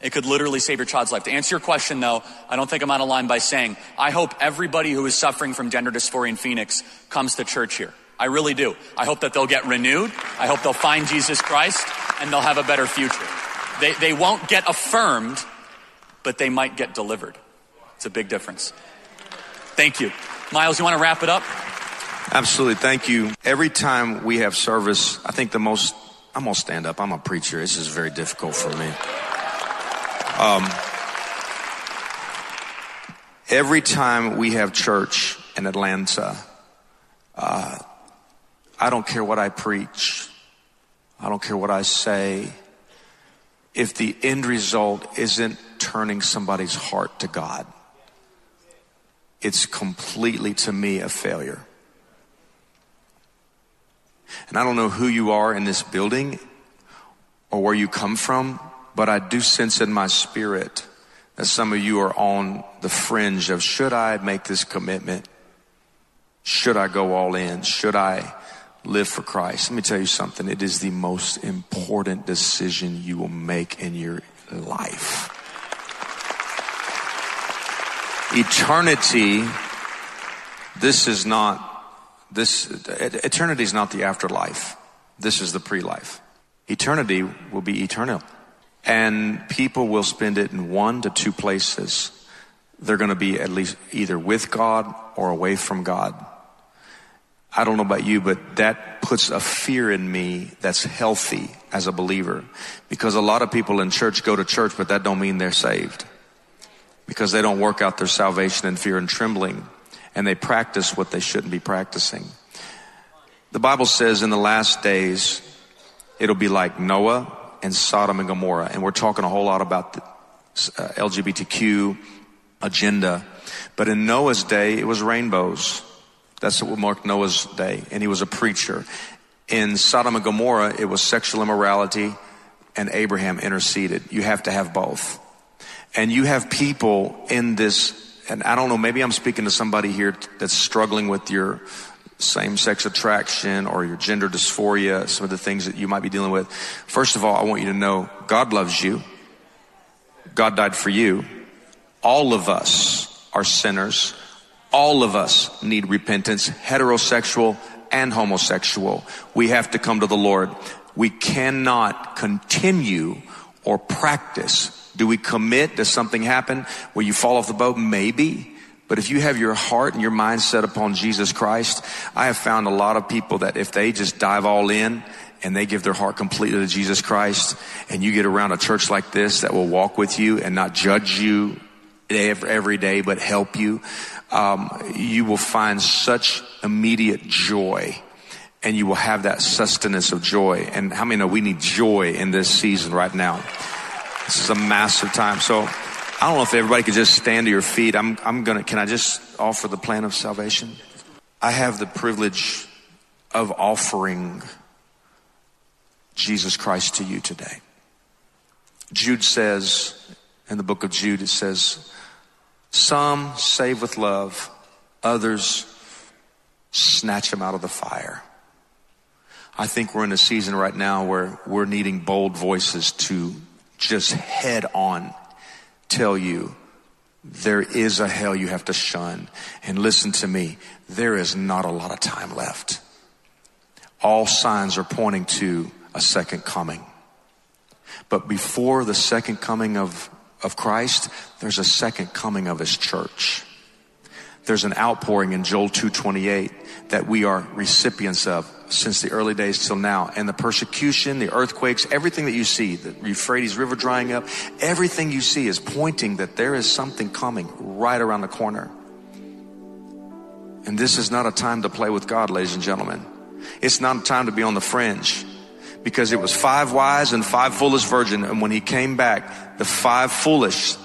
It could literally save your child's life. To answer your question though, I don't think I'm out of line by saying, I hope everybody who is suffering from gender dysphoria in Phoenix comes to church here. I really do. I hope that they'll get renewed. I hope they'll find Jesus Christ and they'll have a better future. They, they won't get affirmed, but they might get delivered. It's a big difference. Thank you. Myles, you want to wrap it up? Absolutely. Thank you. Every time we have service, I think the most I'm gonna stand up. I'm a preacher. This is very difficult for me. Um, every time we have church in Atlanta, uh, I don't care what I preach. I don't care what I say. If the end result isn't turning somebody's heart to God, it's completely to me a failure. And I don't know who you are in this building or where you come from, but I do sense in my spirit that some of you are on the fringe of should I make this commitment? Should I go all in? Should I live for Christ? Let me tell you something. It is the most important decision you will make in your life. Eternity This is not, this, eternity is not the afterlife. This is the pre-life. Eternity will be eternal. And people will spend it in one to two places. They're going to be at least either with God or away from God. I don't know about you, but that puts a fear in me that's healthy as a believer. Because a lot of people in church go to church, but that don't mean they're saved. Because they don't work out their salvation in fear and trembling. And they practice what they shouldn't be practicing. The Bible says in the last days, it'll be like Noah and Sodom and Gomorrah. And we're talking a whole lot about the uh, LGBTQ agenda. But in Noah's day, it was rainbows. That's what marked Noah's day. And he was a preacher. In Sodom and Gomorrah, it was sexual immorality and Abraham interceded. You have to have both. And you have people in this, and I don't know, maybe I'm speaking to somebody here that's struggling with your same sex attraction or your gender dysphoria, some of the things that you might be dealing with. First of all, I want you to know God loves you. God died for you. All of us are sinners. All of us need repentance, heterosexual and homosexual. We have to come to the Lord. We cannot continue or practice. Do we commit? Does something happen where you fall off the boat? Maybe. But if you have your heart and your mind set upon Jesus Christ, I have found a lot of people that if they just dive all in and they give their heart completely to Jesus Christ and you get around a church like this that will walk with you and not judge you every day, but help you, um, you will find such immediate joy and you will have that sustenance of joy. And how many know we need joy in this season right now? This is a massive time. So I don't know if everybody could just stand to your feet. I'm, I'm gonna, can I just offer the plan of salvation? I have the privilege of offering Jesus Christ to you today. Jude says, in the book of Jude, it says, some save with love, others snatch them out of the fire. I think we're in a season right now where we're needing bold voices to just head on tell you there is a hell you have to shun. And listen to me, there is not a lot of time left. All signs are pointing to a second coming. But before the second coming of of Christ, there's a second coming of his church. There's an outpouring in Joel 228 that we are recipients of since the early days till now. And the persecution, the earthquakes, everything that you see, the Euphrates River drying up, everything you see is pointing that there is something coming right around the corner. And this is not a time to play with God, ladies and gentlemen. It's not a time to be on the fringe because it was five wise and five foolish virgin. And when he came back, the five foolish,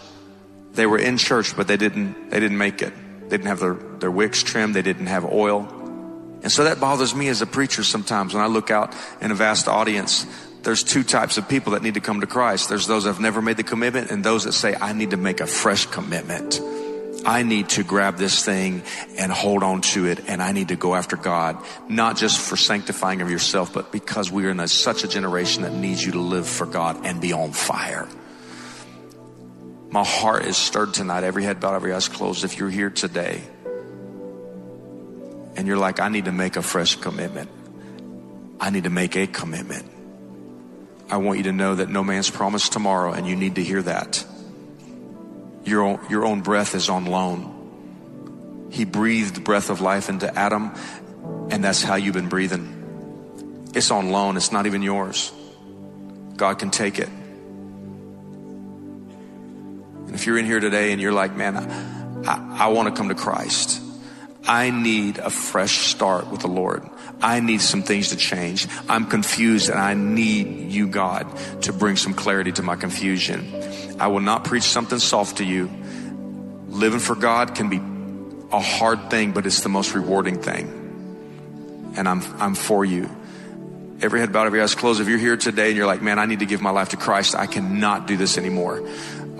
they were in church, but they didn't, they didn't make it. They didn't have their, their wicks trimmed. They didn't have oil. And so that bothers me as a preacher sometimes when I look out in a vast audience. There's two types of people that need to come to Christ. There's those that have never made the commitment and those that say, I need to make a fresh commitment. I need to grab this thing and hold on to it and I need to go after God, not just for sanctifying of yourself, but because we are in a, such a generation that needs you to live for God and be on fire. My heart is stirred tonight, every head bowed, every eyes closed. If you're here today and you're like, I need to make a fresh commitment. I need to make a commitment. I want you to know that no man's promised tomorrow and you need to hear that. Your own, your own breath is on loan. He breathed breath of life into Adam, and that's how you've been breathing. It's on loan, it's not even yours. God can take it. If you're in here today and you're like, man, I, I want to come to Christ. I need a fresh start with the Lord. I need some things to change. I'm confused and I need you, God, to bring some clarity to my confusion. I will not preach something soft to you. Living for God can be a hard thing, but it's the most rewarding thing. And I'm, I'm for you. Every head bowed, every eyes closed. If you're here today and you're like, man, I need to give my life to Christ. I cannot do this anymore.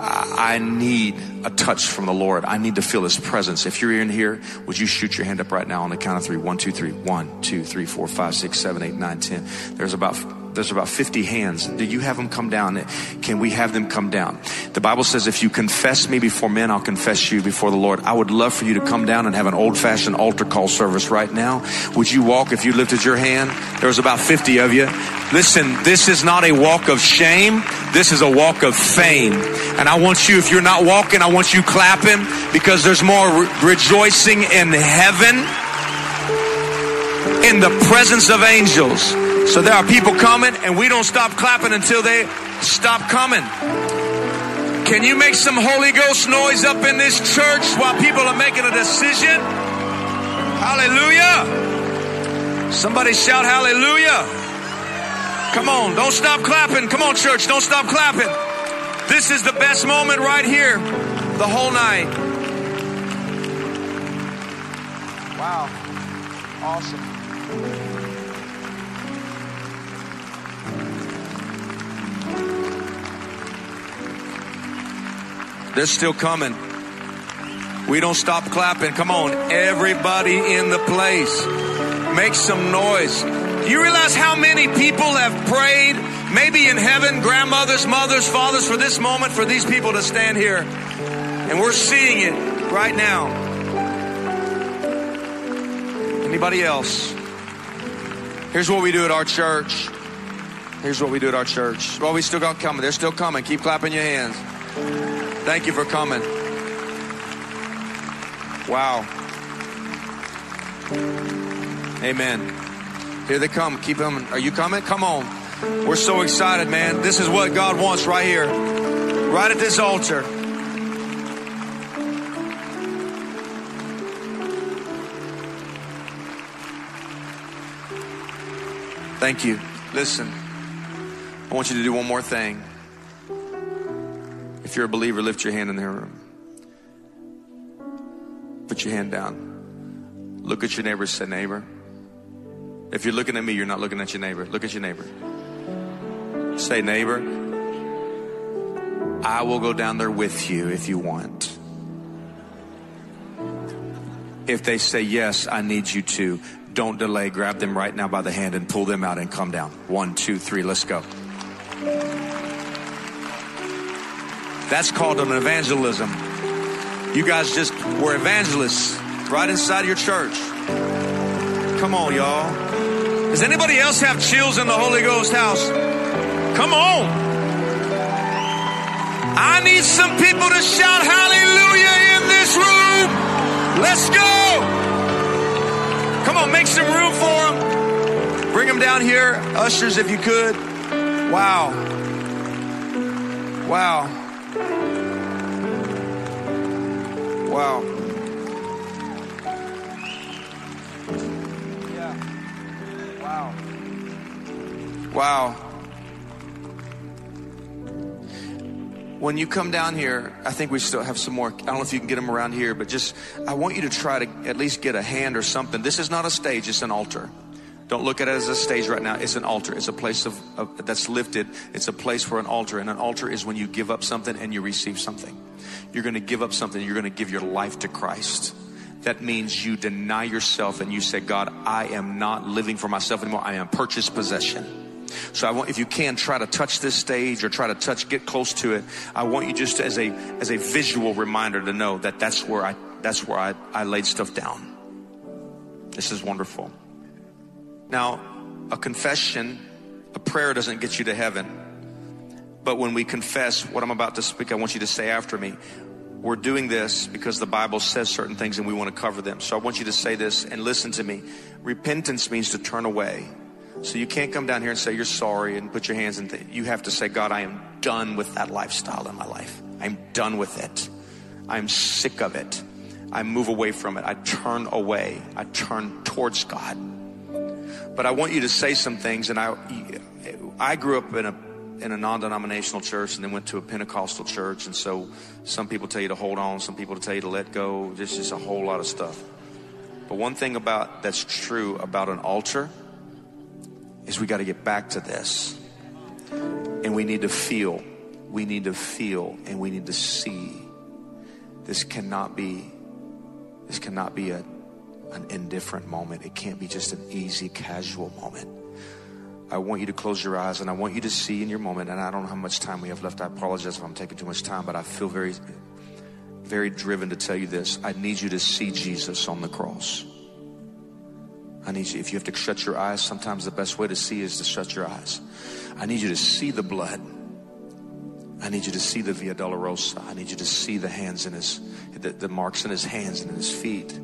I need a touch from the Lord. I need to feel His presence. If you're in here, would you shoot your hand up right now on the count of three? One, two, three. One, two, three, four, five, six, seven, eight, nine, ten. There's about there's about 50 hands. Do you have them come down? Can we have them come down? The Bible says, if you confess me before men, I'll confess you before the Lord. I would love for you to come down and have an old fashioned altar call service right now. Would you walk if you lifted your hand? There's about 50 of you. Listen, this is not a walk of shame. This is a walk of fame. And I want you, if you're not walking, I want you clapping because there's more re- rejoicing in heaven in the presence of angels. So there are people coming, and we don't stop clapping until they stop coming. Can you make some Holy Ghost noise up in this church while people are making a decision? Hallelujah. Somebody shout hallelujah. Come on, don't stop clapping. Come on, church, don't stop clapping. This is the best moment right here, the whole night. Wow. Awesome. They're still coming. We don't stop clapping. Come on, everybody in the place. Make some noise. Do you realize how many people have prayed, maybe in heaven, grandmothers, mothers, fathers, for this moment, for these people to stand here? And we're seeing it right now. Anybody else? Here's what we do at our church. Here's what we do at our church. Well, we still got coming. They're still coming. Keep clapping your hands. Thank you for coming. Wow. Amen. Here they come. Keep them. Are you coming? Come on. We're so excited, man. This is what God wants right here, right at this altar. Thank you. Listen, I want you to do one more thing. If you're a believer, lift your hand in the room. Put your hand down. Look at your neighbor, say, neighbor. If you're looking at me, you're not looking at your neighbor. Look at your neighbor. Say, neighbor, I will go down there with you if you want. If they say, yes, I need you to, don't delay. Grab them right now by the hand and pull them out and come down. One, two, three, let's go. That's called an evangelism. You guys just were evangelists right inside your church. Come on, y'all. Does anybody else have chills in the Holy Ghost house? Come on. I need some people to shout hallelujah in this room. Let's go. Come on, make some room for them. Bring them down here. Ushers, if you could. Wow. Wow. Wow. Yeah. Wow. Wow. When you come down here, I think we still have some more. I don't know if you can get them around here, but just, I want you to try to at least get a hand or something. This is not a stage, it's an altar. Don't look at it as a stage right now. It's an altar. It's a place of, of, that's lifted. It's a place for an altar. And an altar is when you give up something and you receive something. You're going to give up something. You're going to give your life to Christ. That means you deny yourself and you say, God, I am not living for myself anymore. I am purchased possession. So I want, if you can, try to touch this stage or try to touch, get close to it. I want you just as a as a visual reminder to know that that's where I that's where I, I laid stuff down. This is wonderful. Now, a confession, a prayer doesn't get you to heaven. But when we confess what I'm about to speak, I want you to say after me. We're doing this because the Bible says certain things and we want to cover them. So I want you to say this and listen to me. Repentance means to turn away. So you can't come down here and say you're sorry and put your hands in. Th- you have to say, God, I am done with that lifestyle in my life. I'm done with it. I'm sick of it. I move away from it. I turn away. I turn towards God. But I want you to say some things. And I, I grew up in a in a non-denominational church and then went to a Pentecostal church. And so some people tell you to hold on, some people tell you to let go. There's just a whole lot of stuff. But one thing about that's true about an altar is we got to get back to this. And we need to feel, we need to feel, and we need to see. This cannot be, this cannot be a, an indifferent moment. It can't be just an easy, casual moment. I want you to close your eyes and I want you to see in your moment. And I don't know how much time we have left. I apologize if I'm taking too much time, but I feel very, very driven to tell you this. I need you to see Jesus on the cross. I need you, if you have to shut your eyes, sometimes the best way to see is to shut your eyes. I need you to see the blood. I need you to see the Via Dolorosa. I need you to see the hands in his, the, the marks in his hands and in his feet.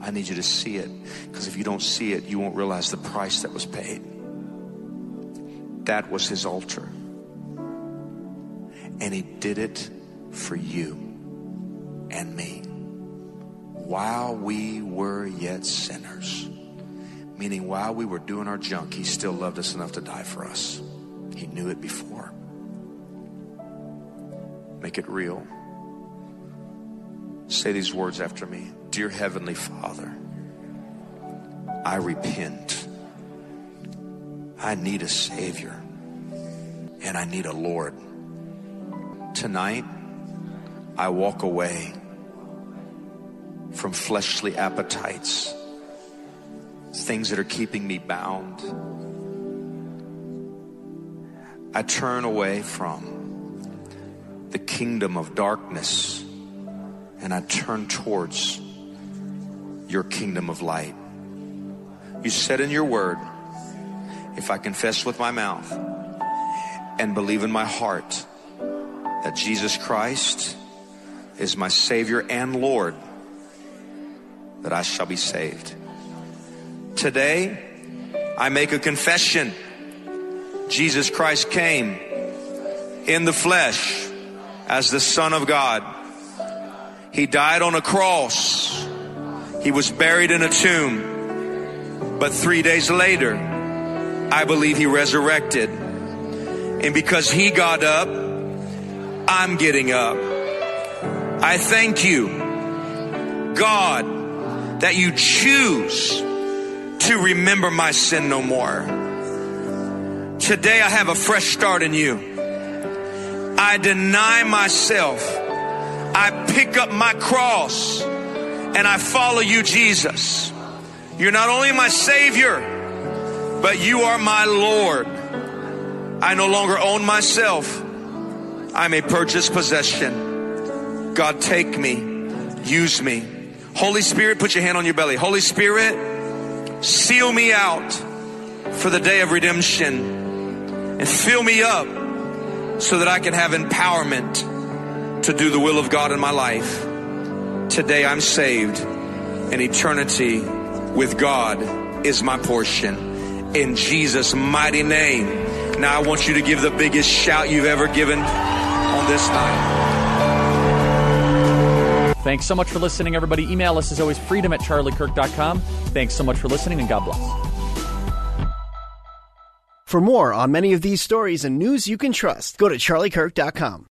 I need you to see it because if you don't see it, you won't realize the price that was paid. That was his altar. And he did it for you and me while we were yet sinners. Meaning, while we were doing our junk, he still loved us enough to die for us. He knew it before. Make it real. Say these words after me Dear Heavenly Father, I repent. I need a Savior and I need a Lord. Tonight, I walk away from fleshly appetites, things that are keeping me bound. I turn away from the kingdom of darkness and I turn towards your kingdom of light. You said in your word, if I confess with my mouth and believe in my heart that Jesus Christ is my Savior and Lord, that I shall be saved. Today, I make a confession. Jesus Christ came in the flesh as the Son of God. He died on a cross. He was buried in a tomb. But three days later, I believe he resurrected. And because he got up, I'm getting up. I thank you, God, that you choose to remember my sin no more. Today I have a fresh start in you. I deny myself. I pick up my cross and I follow you, Jesus. You're not only my Savior, but you are my Lord. I no longer own myself. I'm a purchased possession. God, take me, use me. Holy Spirit, put your hand on your belly. Holy Spirit, seal me out for the day of redemption and fill me up so that I can have empowerment to do the will of God in my life. Today I'm saved and eternity with God is my portion. In Jesus' mighty name. Now I want you to give the biggest shout you've ever given on this night. Thanks so much for listening, everybody. Email us as always, freedom at charliekirk.com. Thanks so much for listening, and God bless. For more on many of these stories and news you can trust, go to charliekirk.com.